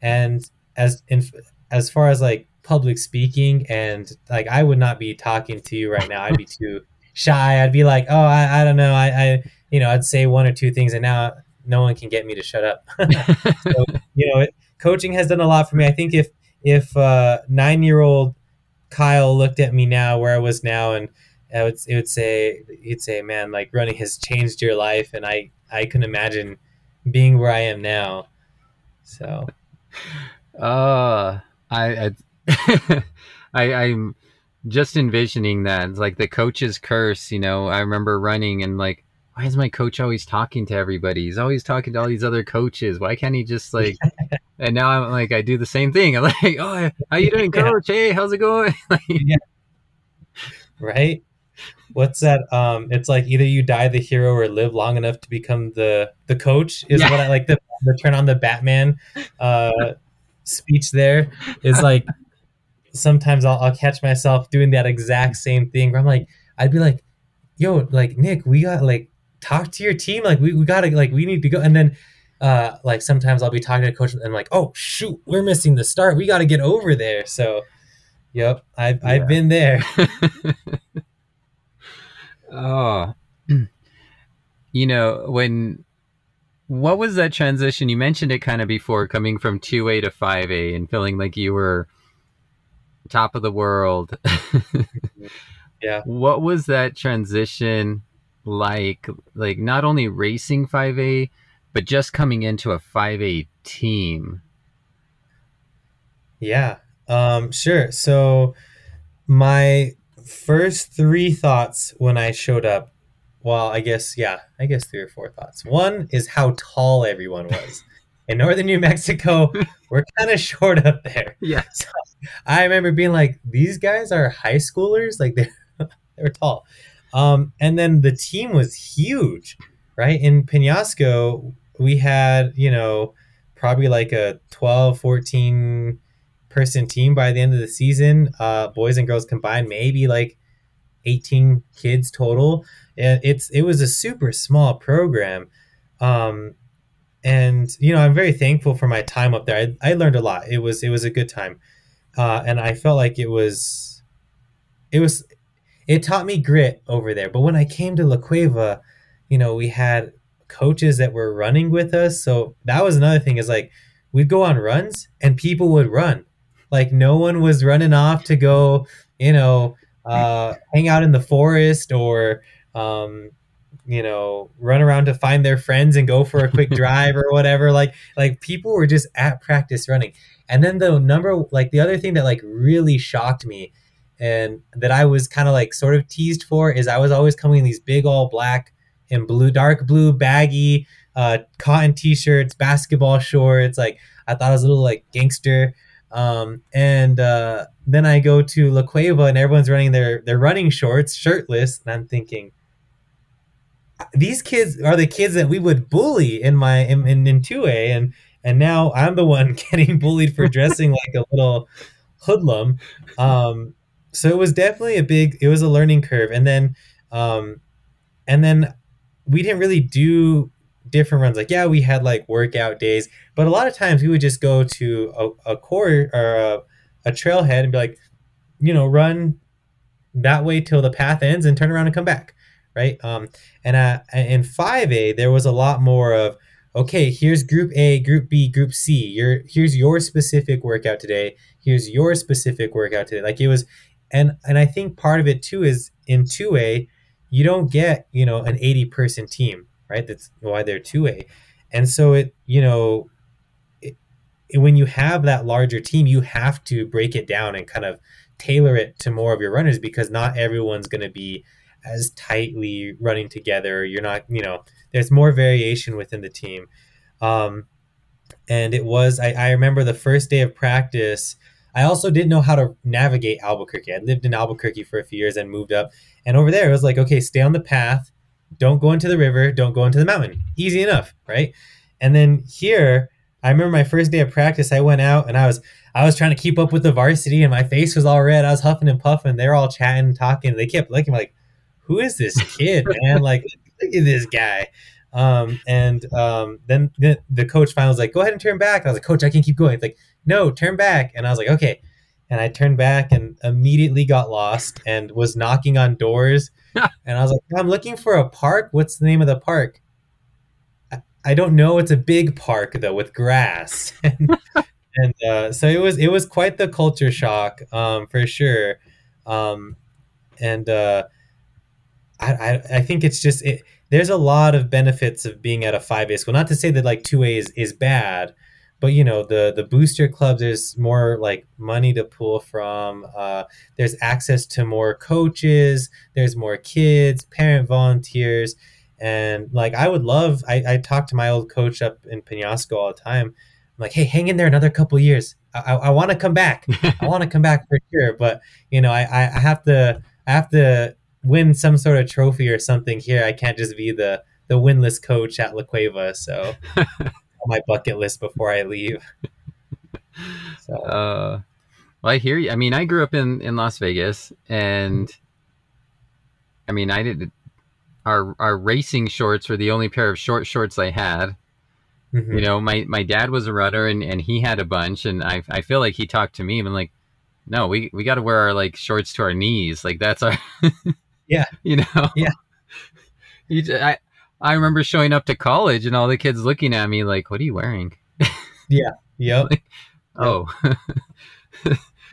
And as in, as far as like public speaking and like I would not be talking to you right now. I'd be too shy. I'd be like, oh, I, I don't know. I, I, you know, I'd say one or two things and now no one can get me to shut up. so, you know, it, coaching has done a lot for me. I think if, if uh, nine year old Kyle looked at me now where I was now and I would, it would say, he'd say, man, like running has changed your life. And I, I can imagine being where I am now. So, uh, I, I I, I'm just envisioning that. It's like the coach's curse, you know. I remember running and like, why is my coach always talking to everybody? He's always talking to all these other coaches. Why can't he just like? and now I'm like, I do the same thing. I'm like, oh, how you doing, coach? Yeah. Hey, how's it going? yeah. Right. What's that? Um, it's like either you die the hero or live long enough to become the the coach. Is yeah. what I like the the turn on the Batman uh, speech. There is like sometimes I'll, I'll catch myself doing that exact same thing where I'm like, I'd be like, yo, like Nick, we got like talk to your team. Like we, we gotta like we need to go. And then uh like sometimes I'll be talking to coach and I'm like, oh shoot, we're missing the start. We gotta get over there. So yep, I've yeah. I've been there. oh you know, when what was that transition? You mentioned it kind of before, coming from two A to five A, and feeling like you were top of the world. yeah. What was that transition like? Like not only racing five A, but just coming into a five A team. Yeah. Um, sure. So my first three thoughts when I showed up, well, I guess, yeah, I guess three or four thoughts. One is how tall everyone was. In northern New Mexico, we're kind of short up there. Yeah. So I remember being like, these guys are high schoolers, like they're they're tall. Um, and then the team was huge, right? In Penasco, we had, you know, probably like a 12, 14 person team by the end of the season, uh, boys and girls combined, maybe like 18 kids total. And it's it was a super small program. Um, and you know, I'm very thankful for my time up there. I, I learned a lot. It was it was a good time. Uh, and I felt like it was it was it taught me grit over there. But when I came to La Cueva, you know, we had coaches that were running with us. So that was another thing is like we'd go on runs and people would run like no one was running off to go, you know, uh, hang out in the forest or, um, you know, run around to find their friends and go for a quick drive or whatever. Like, like people were just at practice running. And then the number, like the other thing that like really shocked me and that I was kind of like sort of teased for is I was always coming in these big all black and blue, dark blue, baggy uh, cotton t-shirts, basketball shorts. Like I thought I was a little like gangster. Um, and uh, then I go to La Cueva and everyone's running their their running shorts, shirtless, and I'm thinking, these kids are the kids that we would bully in my in, in, in 2A, and and now I'm the one getting bullied for dressing like a little hoodlum. Um, so it was definitely a big, it was a learning curve, and then um, and then we didn't really do different runs. Like, yeah, we had like workout days, but a lot of times we would just go to a, a core or a, a trailhead and be like, you know, run that way till the path ends and turn around and come back. Right. Um, and uh, in 5A, there was a lot more of, okay, here's group A, group B, group C. Your here's your specific workout today. Here's your specific workout today. Like it was, and and I think part of it too is in 2A, you don't get, you know, an 80 person team right? That's why they're 2A. And so it, you know, it, when you have that larger team, you have to break it down and kind of tailor it to more of your runners because not everyone's going to be as tightly running together. You're not, you know, there's more variation within the team. Um, and it was, I, I remember the first day of practice. I also didn't know how to navigate Albuquerque. I lived in Albuquerque for a few years and moved up. And over there, it was like, okay, stay on the path don't go into the river, don't go into the mountain. Easy enough, right? And then here, I remember my first day of practice, I went out and I was I was trying to keep up with the varsity and my face was all red. I was huffing and puffing. They were all chatting and talking. They kept looking like, who is this kid, man? like, look at this guy. Um, and um, then the, the coach finally was like, go ahead and turn back. I was like, coach, I can keep going. He's like, no, turn back. And I was like, okay. And I turned back and immediately got lost and was knocking on doors and I was like, I'm looking for a park. What's the name of the park? I, I don't know. It's a big park though with grass. and, and uh, so it was it was quite the culture shock um, for sure. Um, and uh, I, I, I think it's just it, there's a lot of benefits of being at a 5A school. Not to say that like 2A is, is bad, but you know the the booster club there's more like money to pull from uh, there's access to more coaches there's more kids parent volunteers and like i would love i, I talk to my old coach up in penasco all the time. I'm like hey hang in there another couple years. I, I, I want to come back. I want to come back for sure. But you know I, I have to i have to win some sort of trophy or something here. I can't just be the the winless coach at la cueva so my bucket list before I leave. So. Uh, well, I hear you. I mean, I grew up in, in Las Vegas, and I mean, I did our our racing shorts were the only pair of short shorts I had. Mm-hmm. You know, my, my dad was a runner, and, and he had a bunch, and I I feel like he talked to me and like, no, we we got to wear our like shorts to our knees, like that's our yeah, you know, yeah. You, I I remember showing up to college and all the kids looking at me like, "What are you wearing?" Yeah. Yep. Like, oh,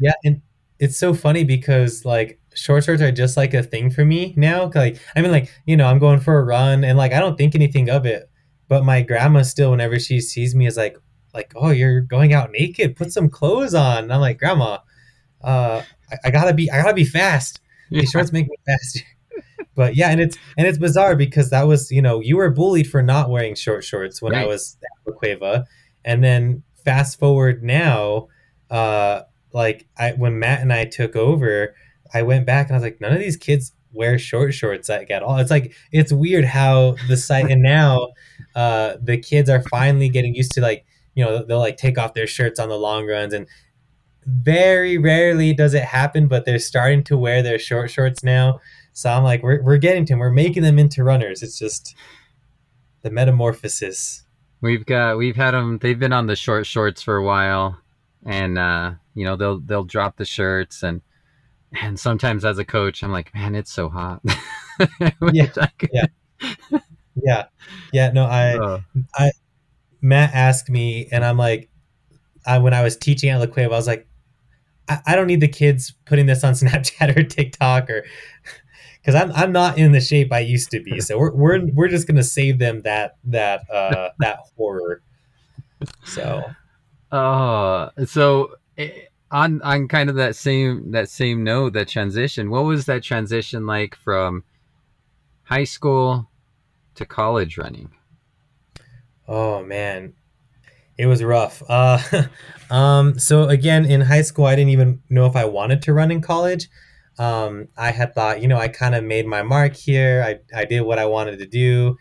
Yeah, and it's so funny because like short shorts are just like a thing for me now. Like I mean, like you know, I'm going for a run and like I don't think anything of it, but my grandma still, whenever she sees me, is like, like, oh, you're going out naked. Put some clothes on. And I'm like, grandma, uh, I, I gotta be, I gotta be fast. These shorts make me fast. But yeah, and it's and it's bizarre because that was you know you were bullied for not wearing short shorts when I was at La Cueva, and then fast forward now, uh, like I when Matt and I took over, I went back and I was like, none of these kids wear short shorts like at all. It's like it's weird how the site and now uh, the kids are finally getting used to like you know they'll like take off their shirts on the long runs and very rarely does it happen, but they're starting to wear their short shorts now. So I'm like, we're, we're getting to them. We're making them into runners. It's just the metamorphosis. we've got we've had them. They've been on the short shorts for a while, and uh, you know they'll they'll drop the shirts and and sometimes as a coach, I'm like, man, it's so hot. Yeah, yeah. Yeah. Yeah. No, I, Oh, Matt asked me, and I'm like, I, when I was teaching at La Cueva, I was like, I, I don't need the kids putting this on Snapchat or TikTok or because I'm, I'm not in the shape I used to be. So we're, we're, we're just going to save them that, that, uh, that horror. So, uh, so eh, on on kind of that same that same note, that transition. What was that transition like from high school to college running? oh man, it was rough. Uh, um, so again, in high school, I didn't even know if I wanted to run in college. Um, I had thought, you know, I kind of made my mark here. I, I did what I wanted to do.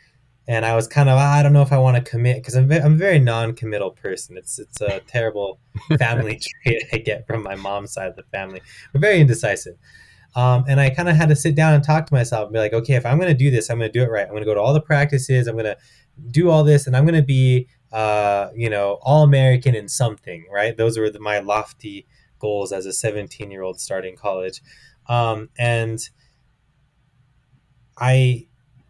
And I was kind of, "Ah, I don't know if I want to commit because I'm, ve- I'm a very non-committal person. It's, it's a terrible family trait I get from my mom's side of the family. We're very indecisive. Um, and I kind of had to sit down and talk to myself and be like, okay, if I'm going to do this, I'm going to do it right. I'm going to go to all the practices. I'm going to do all this, and I'm going to be, uh, you know, all American in something, right? Those were the, my lofty goals as a 17 year old starting college. Um, and I,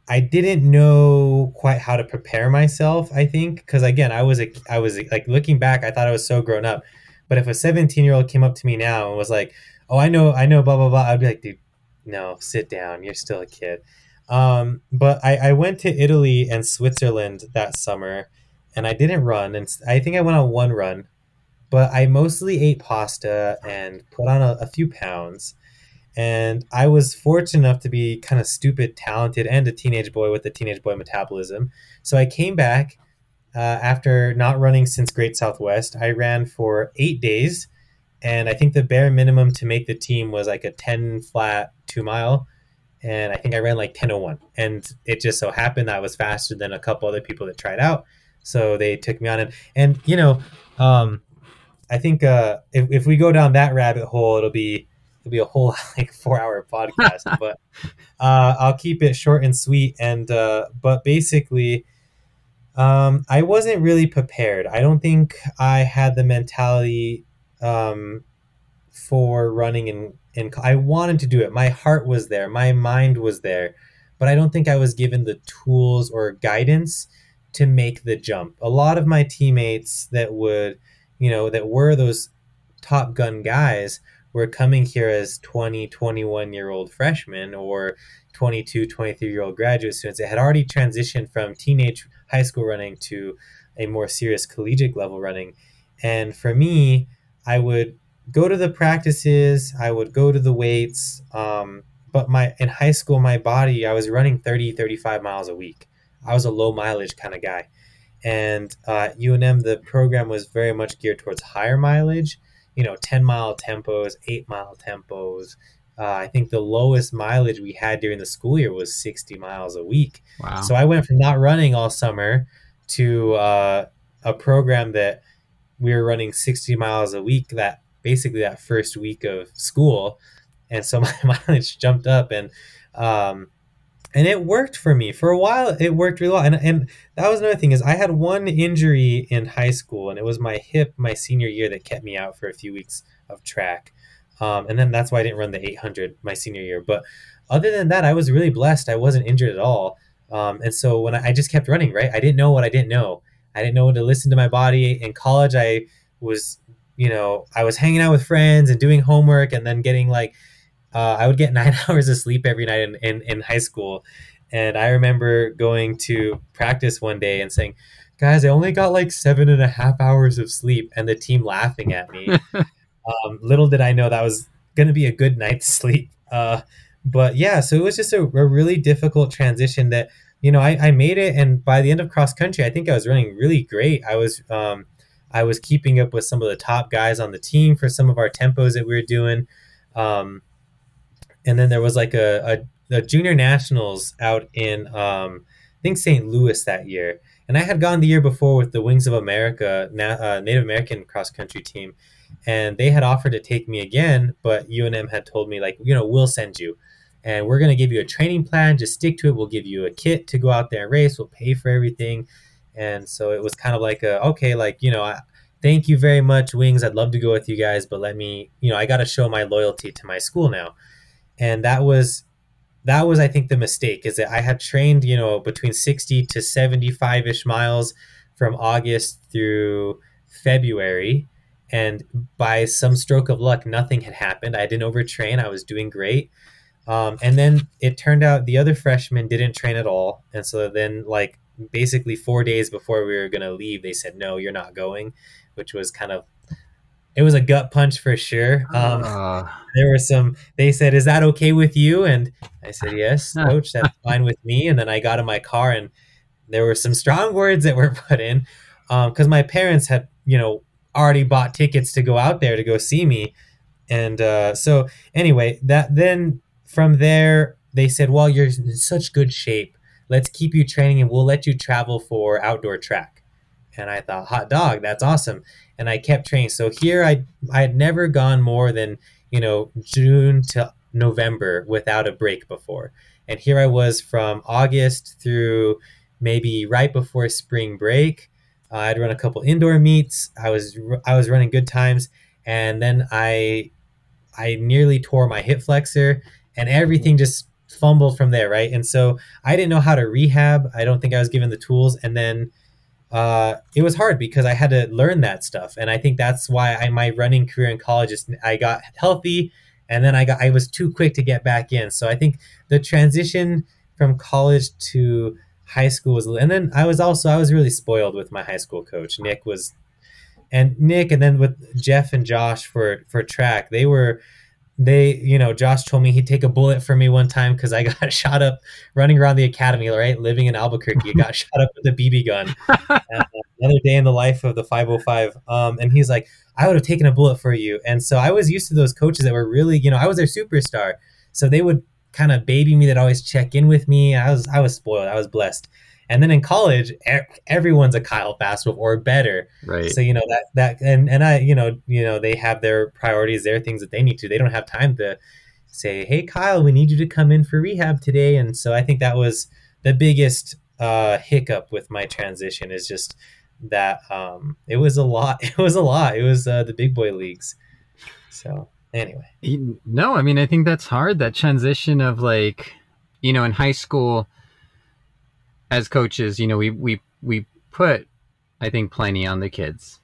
I didn't know quite how to prepare myself. I think because again, I was a, I was like looking back, I thought I was so grown up. But if a 17 year old came up to me now and was like, "Oh, I know, I know, blah blah blah," I'd be like, "Dude, no, sit down. You're still a kid." Um, but I, I went to Italy and Switzerland that summer, and I didn't run, and I think I went on one run, but I mostly ate pasta and put on a, a few pounds. And I was fortunate enough to be kind of stupid, talented, and a teenage boy with a teenage boy metabolism. So I came back uh, after not running since Great Southwest. I ran for eight days, and I think the bare minimum to make the team was like a 10 flat two mile. And I think I ran like 10:01. And it just so happened that I was faster than a couple other people that tried out. So they took me on. And, and you know, um, I think uh, if, if we go down that rabbit hole, it'll be it'll be a whole like four hour podcast. but uh, I'll keep it short and sweet. And uh, but basically, um, I wasn't really prepared. I don't think I had the mentality um, for running in in. I wanted to do it. My heart was there. My mind was there, but I don't think I was given the tools or guidance to make the jump. A lot of my teammates that would, you know, that were those top gun guys were coming here as 20, 21 year old freshmen or 22, 23 year old graduate students that had already transitioned from teenage high school running to a more serious collegiate level running. And for me, I would go to the practices, I would go to the weights. Um, but my in high school, my body, I was running 30, 35 miles a week. I was a low mileage kind of guy. And uh, UNM, the program was very much geared towards higher mileage, you know, 10 mile tempos, eight mile tempos. Uh, I think the lowest mileage we had during the school year was 60 miles a week. Wow. So I went from not running all summer to uh, a program that we were running 60 miles a week that basically that first week of school. And so my mileage jumped up and um, and it worked for me for a while. It worked really well, and and that was another thing is I had one injury in high school, and it was my hip my senior year that kept me out for a few weeks of track, um, and then that's why I didn't run the 800 my senior year. But other than that, I was really blessed. I wasn't injured at all. Um, and so when I, I just kept running, right, I didn't know what I didn't know. I didn't know when to listen to my body. In college, I was, you know, I was hanging out with friends and doing homework, and then getting like, uh, I would get nine hours of sleep every night in, in, in high school. And I remember going to practice one day and saying, guys, I only got like seven and a half hours of sleep, and the team laughing at me. um, little did I know that was going to be a good night's sleep. Uh, but yeah, so it was just a, a, really difficult transition that, you know, I, I, made it. And by the end of cross country, I think I was running really great. I was, um, I was keeping up with some of the top guys on the team for some of our tempos that we were doing. Um, and then there was like a, a, a junior nationals out in, um, I think St. Louis that year and I had gone the year before with the Wings of America uh, Native American cross country team, and they had offered to take me again, but UNM had told me like, you know, we'll send you, and we're gonna give you a training plan. Just stick to it. We'll give you a kit to go out there and race. We'll pay for everything, and so it was kind of like a okay, like you know. I, thank you very much, Wings. I'd love to go with you guys, but let me, you know, I got to show my loyalty to my school now. And that was that was I think the mistake is that I had trained you know between 60 to 75 ish miles from August through February. And by some stroke of luck nothing had happened. I didn't overtrain. I was doing great. Um, and then it turned out the other freshmen didn't train at all. And so then like basically four days before we were going to leave they said no you're not going which was kind of it was a gut punch for sure. Um, uh, there were some. They said, "Is that okay with you?" And I said, "Yes, coach. That's fine with me." And then I got in my car, and there were some strong words that were put in because um, my parents had, you know, already bought tickets to go out there to go see me, and uh, so anyway, that then from there they said, "Well, you're in such good shape. Let's keep you training, and we'll let you travel for outdoor track." And I thought, hot dog, that's awesome and I kept training. So here I I had never gone more than you know June to November without a break before, and here I was from August through maybe right before spring break. Uh, I'd run a couple indoor meets. I was I was running good times, and then I I nearly tore my hip flexor, and everything just fumbled from there, right? And so I didn't know how to rehab. I don't think I was given the tools, and then uh, it was hard because I had to learn that stuff, and I think that's why I, my running career in college is I got healthy, and then I got I was too quick to get back in. So I think the transition from college to high school was, and then I was also I was really spoiled with my high school coach. Nick was, and Nick, and then with Jeff and Josh for for track, they were they, you know, Josh told me he'd take a bullet for me one time because I got shot up running around the academy, right? Living in Albuquerque, got shot up with a BB gun. uh, another day in the life of the 505. Um, and he's like, I would have taken a bullet for you. And so I was used to those coaches that were really, you know, I was their superstar. So they would kind of baby me, that always check in with me. I was, I was spoiled. I was blessed. And then in college, everyone's a Kyle Fastwolf or better. Right. So you know that that and and I you know you know they have their priorities, their things that they need to. They don't have time to say, "Hey, Kyle, we need you to come in for rehab today." And so I think that was the biggest uh, hiccup with my transition is just that um, it was a lot. It was a lot. It was uh, the big boy leagues. So anyway, no, I mean I think that's hard. That transition of like, you know, in high school as coaches, you know, we we we put I think plenty on the kids.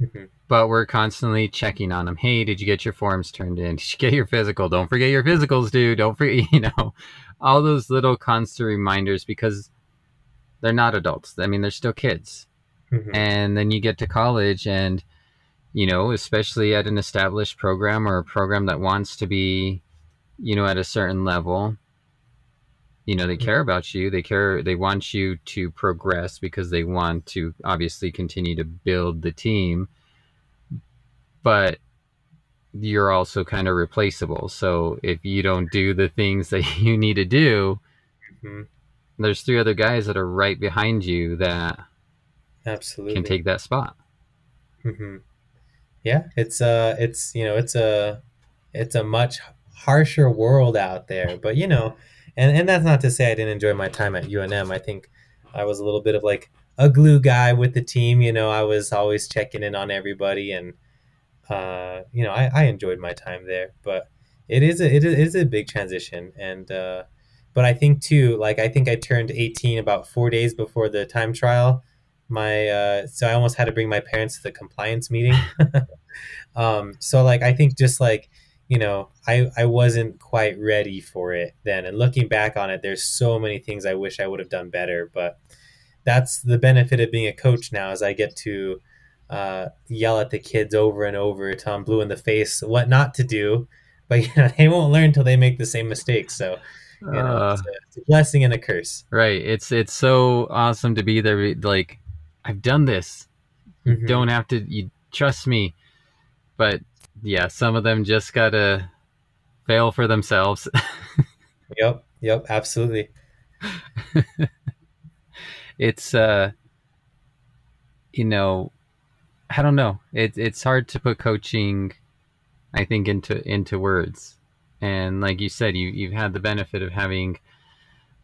Mm-hmm. But we're constantly checking on them. Hey, did you get your forms turned in? Did you get your physical? Don't forget your physicals, dude. Don't forget, you know, all those little constant reminders because they're not adults. I mean, they're still kids. Mm-hmm. And then you get to college and you know, especially at an established program or a program that wants to be, you know, at a certain level, you know they care about you. They care they want you to progress because they want to obviously continue to build the team but you're also kind of replaceable. So if you don't do the things that you need to do mm-hmm. there's three other guys that are right behind you that absolutely. can take that spot. Mm-hmm. yeah it's uh it's you know it's a it's a much harsher world out there but you know and and that's not to say I didn't enjoy my time at UNM. I think I was a little bit of like a glue guy with the team. You know, I was always checking in on everybody, and uh, you know, I, I enjoyed my time there. But it is a it is a big transition, and uh, but I think too, like I think I turned 18 about four days before the time trial. My uh, so I almost had to bring my parents to the compliance meeting. um, so like I think just like you know I I wasn't quite ready for it then, and looking back on it, there's so many things I wish I would have done better. But that's the benefit of being a coach now, is I get to uh, yell at the kids over and over I'm blue in the face what not to do, but you know, they won't learn until they make the same mistakes. So you know, Uh, it's, a, it's a blessing and a curse. right. It's it's so awesome to be there. Like, I've done this. You Mhm. don't have to. You trust me. But yeah, some of them just gotta fail for themselves. Yep. Yep. Absolutely. it's uh, you know, I don't know. It's it's hard to put coaching, I think, into into words. And like you said, you you've had the benefit of having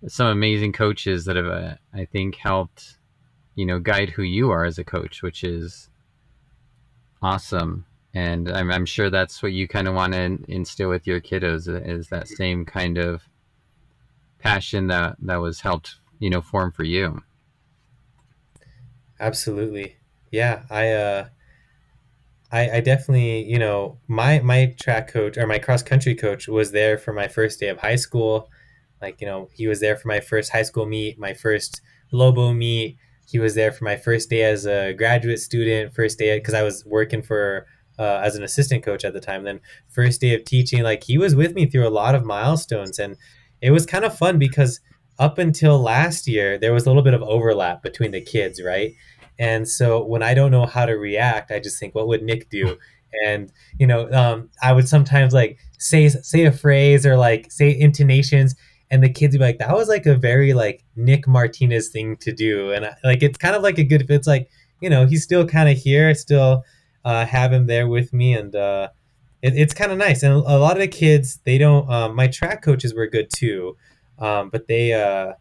some amazing coaches that have, uh, I think, helped, you know, guide who you are as a coach, which is awesome. And I'm, I'm sure that's what you kind of want to instill with your kiddos is that same kind of passion that that was helped, you know, form for you. Absolutely. Yeah. I uh I, I definitely, you know, my my track coach or my cross country coach was there for my first day of high school. Like, you know, he was there for my first high school meet, my first Lobo meet. He was there for my first day as a graduate student, first day because I was working for uh, as an assistant coach at the time. Then first day of teaching, like he was with me through a lot of milestones, and it was kind of fun because up until last year there was a little bit of overlap between the kids, right? And so when I don't know how to react, I just think, what would Nick do? And you know, um, I would sometimes like say say a phrase or like say intonations, and the kids would be like, "That was like a very like Nick Martinez thing to do," and I, like it's kind of like a good. Fit. It's like you know he's still kind of here, still uh, have him there with me, and uh, it, it's kind of nice. And a lot of the kids, they don't. Um, my track coaches were good too, um, but they uh,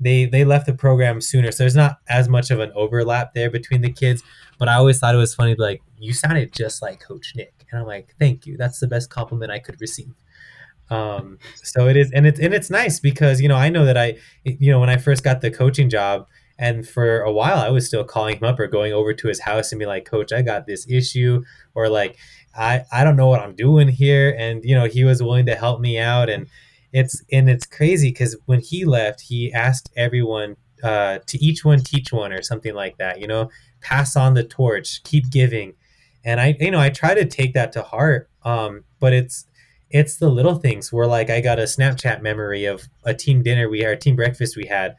they they left the program sooner, so there's not as much of an overlap there between the kids. But I always thought it was funny, like you sounded just like Coach Nick, and I'm like, thank you. That's the best compliment I could receive. Um, so it is, and it's and it's nice because you know I know that I, you know, when I first got the coaching job, and for a while I was still calling him up or going over to his house and be like, Coach, I got this issue, or like, I I don't know what I'm doing here, and you know he was willing to help me out, and it's and it's crazy because when he left, he asked everyone uh, to each one teach one or something like that, you know, pass on the torch, keep giving, and I you know I try to take that to heart, um, but it's it's the little things where like I got a Snapchat memory of a team dinner we had, a team breakfast we had,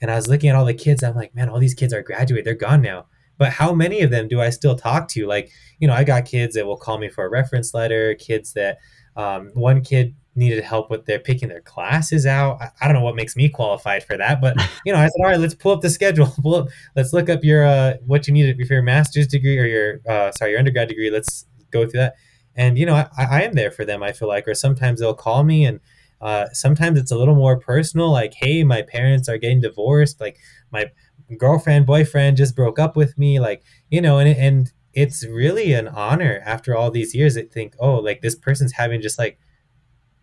and I was looking at all the kids. I'm like, man, all these kids are graduated. They're gone now. But how many of them do I still talk to? Like, you know, I got kids that will call me for a reference letter. Kids that um, one kid needed help with their picking their classes out. I, I, don't know what makes me qualified for that, but you know, I said, all right, let's pull up the schedule. pull up, let's look up your uh, what you needed for your master's degree or your uh, sorry your undergrad degree. Let's go through that and you know I, I, am there for them i feel like or sometimes they'll call me and uh, sometimes it's a little more personal like hey my parents are getting divorced like my girlfriend boyfriend just broke up with me like you know and, and it's really an honor after all these years to think oh like this person's having just like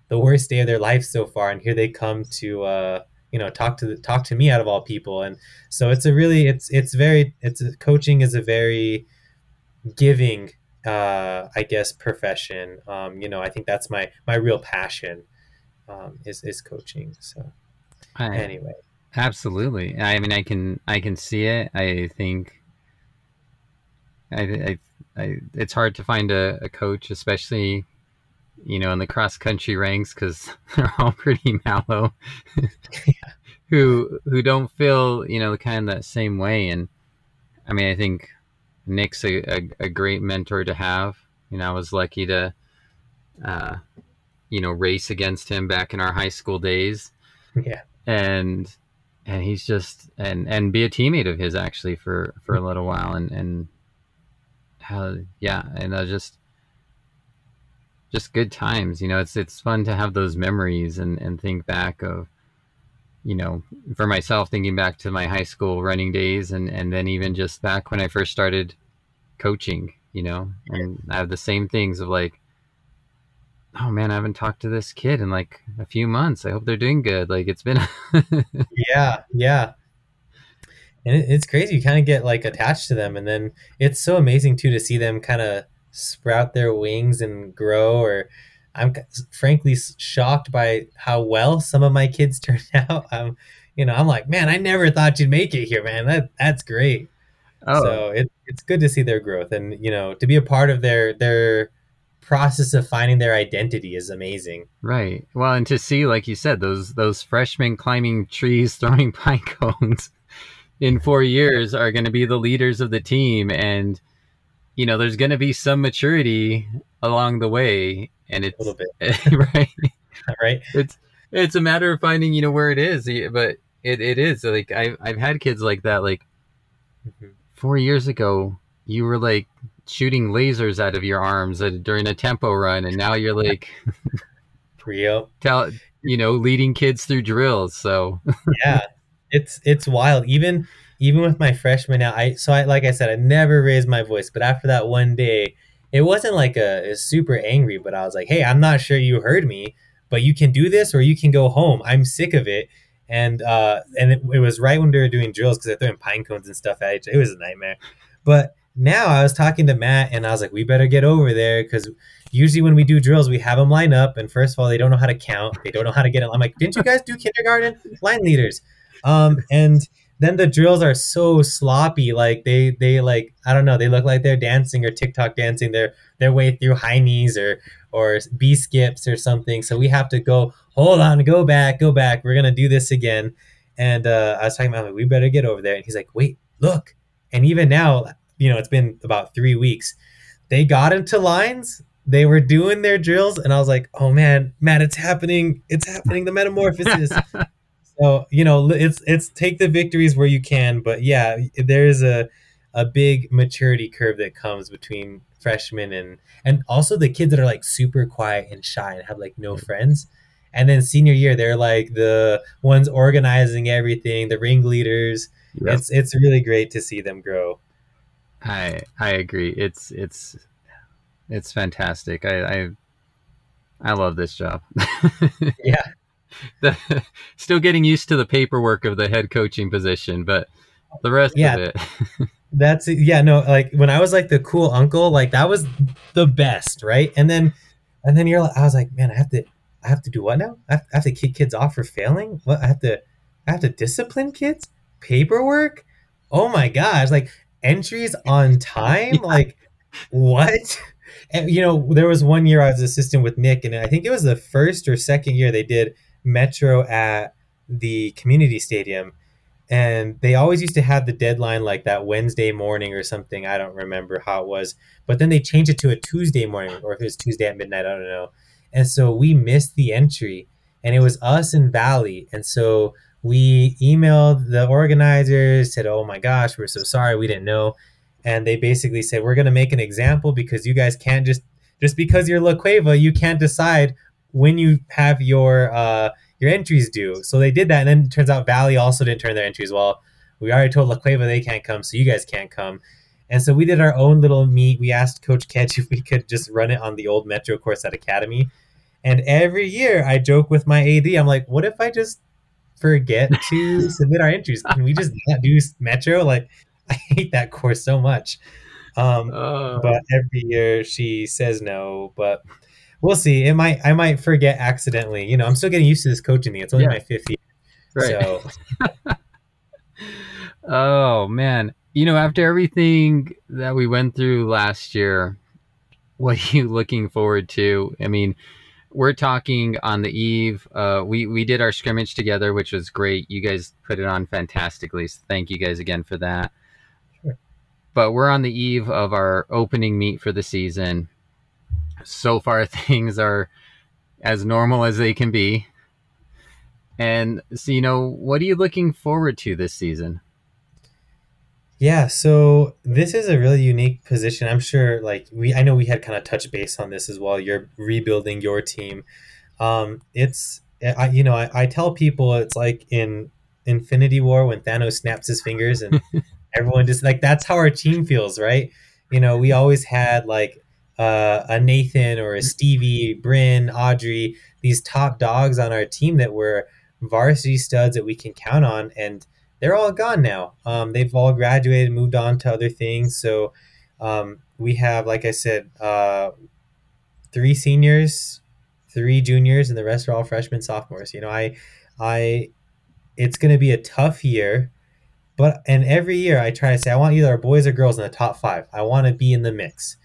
the worst day of their life so far and here they come to uh you know talk to the, talk to me out of all people and so it's a really it's it's very it's coaching is a very giving uh, I guess profession. Um, you know, I think that's my my real passion um, is is coaching. So I, anyway, absolutely. I mean, I can I can see it. I think I, I, I it's hard to find a, a coach, especially you know in the cross country ranks because they're all pretty mellow. Who who don't feel you know the kind of that same way, and I mean, I think Nick's a, a, a, great mentor to have. You know, I was lucky to, uh, you know, race against him back in our high school days. Yeah. And and he's just and and be a teammate of his actually for for a little while and and how yeah and uh, just just good times you know it's it's fun to have those memories and and think back of you know, for myself, thinking back to my high school running days and, and then even just back when I first started coaching, you know, and I have the same things of like oh man, I haven't talked to this kid in like a few months. I hope they're doing good. Like it's been yeah, yeah. And it, it's crazy. You kind of get like attached to them, and then it's so amazing too to see them kind of sprout their wings and grow. Or I'm frankly shocked by how well some of my kids turn out. I'm, you know, I'm like, man, I never thought you'd make it here, man. That that's great. Oh. So it, it's good to see their growth, and you know, to be a part of their their process of finding their identity is amazing. Right. Well, and to see, like you said, those those freshmen climbing trees, throwing pine cones in four years are going to be the leaders of the team, and you know, there's going to be some maturity along the way, and it's a little bit right. right. It's it's a matter of finding, you know, where it is, but it, it is like I've I've had kids like that, like. Mm-hmm. Four years ago, you were like shooting lasers out of your arms during a tempo run, and now you're like, Rio, tell you know, leading kids through drills. So yeah, it's it's wild. Even even with my freshman now, I so I like I said, I never raised my voice, but after that one day, it wasn't like a, a super angry, but I was like, hey, I'm not sure you heard me, but you can do this or you can go home. I'm sick of it. And uh, and it, it was right when we were doing drills because they're throwing pine cones and stuff at each. It was a nightmare. But now I was talking to Matt and I was like, we better get over there because usually when we do drills, we have them line up. And first of all, they don't know how to count. They don't know how to get it. I'm like, didn't you guys do kindergarten line leaders? Um, and then the drills are so sloppy. Like they, they like, I don't know. They look like they're dancing or TikTok dancing their, their way through high knees or, or B skips or something. So we have to go, hold on, go back, go back. We're going to do this again. And uh, I was talking about, like, we better get over there. And he's like, wait, look. And even now, you know, it's been about three weeks. They got into lines. They were doing their drills, and I was like, "Oh man, man, it's happening! It's happening! The metamorphosis." so you know, it's it's take the victories where you can, but yeah, there is a a big maturity curve that comes between freshmen and and also the kids that are like super quiet and shy and have like no mm. friends and then senior year they're like the ones organizing everything the ringleaders it's it's really great to see them grow I I agree. It's it's it's fantastic. I I, I love this job. yeah. The, still getting used to the paperwork of the head coaching position, but the rest yeah, of it. that's yeah, no, like when I was like the cool uncle, like that was the best, right? And then and then you're like I was like, man, I have to I have to do what now? I have, I have to kick kids off for failing? What I have to I have to discipline kids? Paperwork? Oh my gosh, like entries on time? Like, what? And, you know, there was one year I was assistant with Nick, and I think it was the first or second year they did Metro at the community stadium. And they always used to have the deadline like that Wednesday morning or something. I don't remember how it was. But then they changed it to a Tuesday morning, or if it was Tuesday at midnight, I don't know. And so we missed the entry, and it was us and Valley. And so we emailed the organizers, said, "Oh my gosh, we're so sorry, we didn't know," and they basically said, "We're going to make an example because you guys can't just just because you're La Cueva, you can't decide when you have your uh, your entries due." So they did that, and then it turns out Valley also didn't turn their entries. Well, we already told La Cueva they can't come, so you guys can't come. And so we did our own little meet. We asked Coach Ketch if we could just run it on the old Metro course at Academy. And every year I joke with my AD, I'm like, what if I just forget to submit our entries? Can we just not do Metro? Like, I hate that course so much. Um, oh. But every year she says no. But we'll see. It might I might forget accidentally. You know, I'm still getting used to this coaching thing. It's only yeah. my fifth year. Right. So. oh man, you know, after everything that we went through last year, what are you looking forward to? I mean, we're talking on the eve. Uh, we we did our scrimmage together, which was great. You guys put it on fantastically. So thank you guys again for that. Sure. But we're on the eve of our opening meet for the season. So far, things are as normal as they can be. And so, you know, what are you looking forward to this season? Yeah, so this is a really unique position. I'm sure, like we, I know we had kind of touch base on this as well. You're rebuilding your team. Um, it's, I, you know, I, I tell people it's like in Infinity War when Thanos snaps his fingers and everyone just like that's how our team feels, right? You know, we always had like uh, a Nathan or a Stevie, Bryn, Audrey, these top dogs on our team that were varsity studs that we can count on, and they're all gone now. Um, they've all graduated, moved on to other things. So um, we have, like I said, uh, three seniors, three juniors, and the rest are all freshmen, sophomores. You know, I, I, it's going to be a tough year, but and every year I try to say I want either boys or girls in the top five. I want to be in the mix,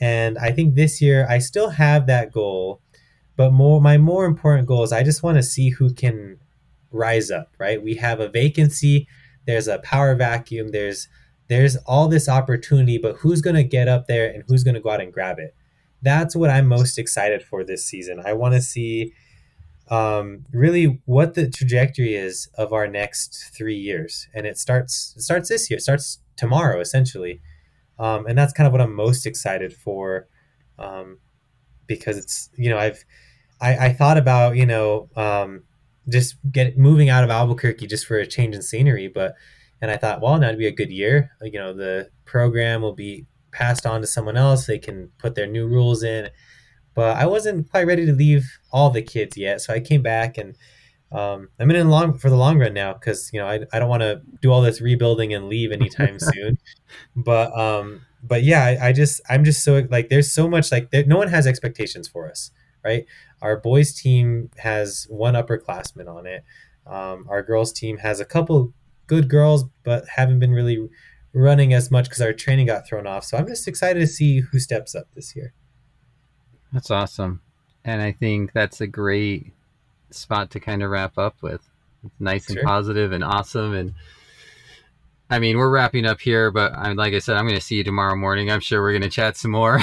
and I think this year I still have that goal, but more my more important goal is I just want to see who can rise up. Right, we have a vacancy. There's a power vacuum. There's there's all this opportunity, but who's going to get up there and who's going to go out and grab it? that's what I'm most excited for this season. I want to see um, really what the trajectory is of our next three years, and it starts it starts this year. It starts tomorrow, essentially, um, and that's kind of what I'm most excited for, um, because it's you know I've I, I thought about you know um, just get moving out of Albuquerque just for a change in scenery, but and I thought, well, that'd be a good year. You know, the program will be passed on to someone else. They can put their new rules in. But I wasn't quite ready to leave all the kids yet, so I came back and um, I'm in long for the long run now because you know I, I don't want to do all this rebuilding and leave anytime soon. But um, but yeah, I, I, just I'm just so like there's so much like there, no one has expectations for us, right? Our boys team has one upperclassman on it. Um, our girls team has a couple good girls, but haven't been really running as much because our training got thrown off. So I'm just excited to see who steps up this year. That's awesome. And I think that's a great spot to kind of wrap up with. It's nice and positive and awesome. And I mean, we're wrapping up here, but I'm, like I said, I'm going to see you tomorrow morning. I'm sure we're going to chat some more.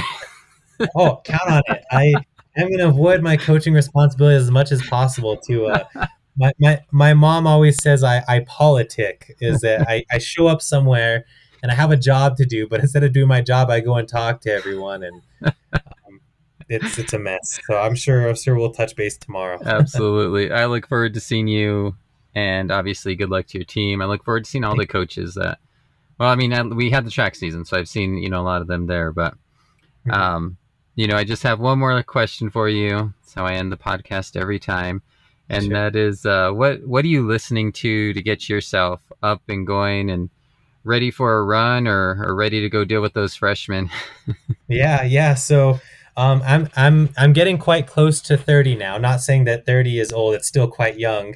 oh, count on it. I going to avoid my coaching responsibility as much as possible to uh, my, my, my mom always says I, I politic is that I, I show up somewhere and I have a job to do, but instead of doing my job, I go and talk to everyone and um, it's, it's a mess. So I'm sure, I'm sure we'll touch base tomorrow. Absolutely. I look forward to seeing you and obviously good luck to your team. I look forward to seeing all the coaches that, well, I mean, we had the track season, so I've seen, you know, a lot of them there, but, um, you know, I just have one more question for you. That's how I end the podcast every time and sure. that is uh, what what are you listening to to get yourself up and going and ready for a run or, or ready to go deal with those freshmen? yeah, yeah. So um, I'm I'm I'm getting quite close to 30 now. Not saying that 30 is old; it's still quite young.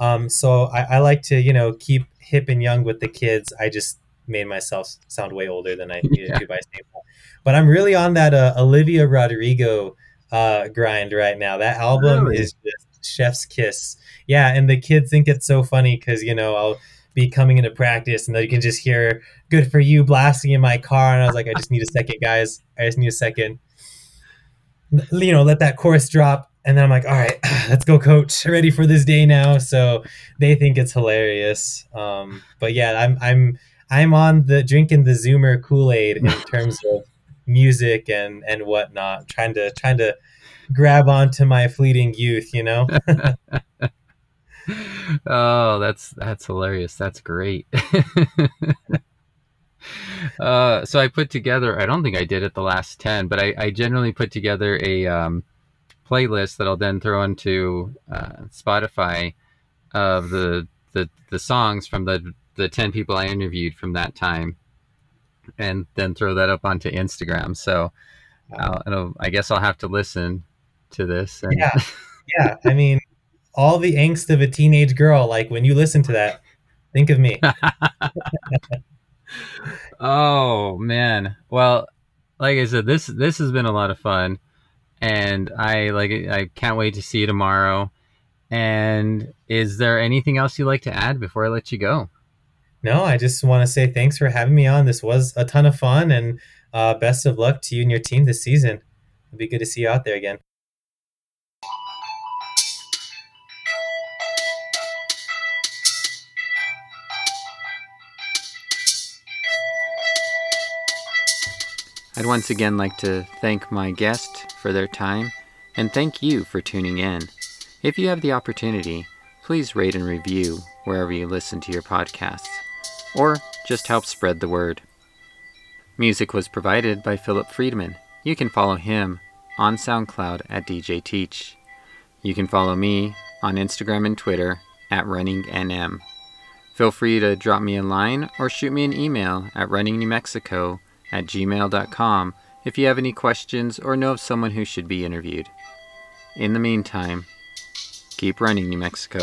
Um, so I, I like to you know keep hip and young with the kids. I just made myself sound way older than I needed yeah. to by saying that. But I'm really on that uh, Olivia Rodrigo uh, grind right now. That album really? is just chef's kiss. Yeah, and the kids think it's so funny because you know I'll be coming into practice and then you can just hear "Good for you" blasting in my car, and I was like, I just need a second, guys. I just need a second. You know, let that chorus drop, and then I'm like, all right, let's go, coach. Ready for this day now. So they think it's hilarious. Um, but yeah, I'm I'm I'm on the drinking the Zoomer Kool Aid in terms of music and and whatnot, trying to trying to grab onto my fleeting youth, you know? oh, that's that's hilarious. That's great. uh, so I put together. I don't think I did it the last ten, but I, I generally put together a um, playlist that I'll then throw into uh, Spotify of the, the the songs from the the ten people I interviewed from that time, and then throw that up onto Instagram. So. I'll, I guess I'll have to listen to this. And... Yeah, yeah. I mean, all the angst of a teenage girl. Like when you listen to that, think of me. oh man. Well, like I said, this this has been a lot of fun, and I like I can't wait to see you tomorrow. And is there anything else you'd like to add before I let you go? No, I just want to say thanks for having me on. This was a ton of fun, and uh, best of luck to you and your team this season. It'll be good to see you out there again. I'd once again like to thank my guest for their time and thank you for tuning in. If you have the opportunity, please rate and review wherever you listen to your podcasts, or just help spread the word. Music was provided by Philip Friedman you can follow him on SoundCloud at DJ Teach. You can follow me on Instagram and Twitter at RunningNM. Feel free to drop me a line or shoot me an email at runningnewmexico at gmail.com if you have any questions or know of someone who should be interviewed. In the meantime, keep running, New Mexico.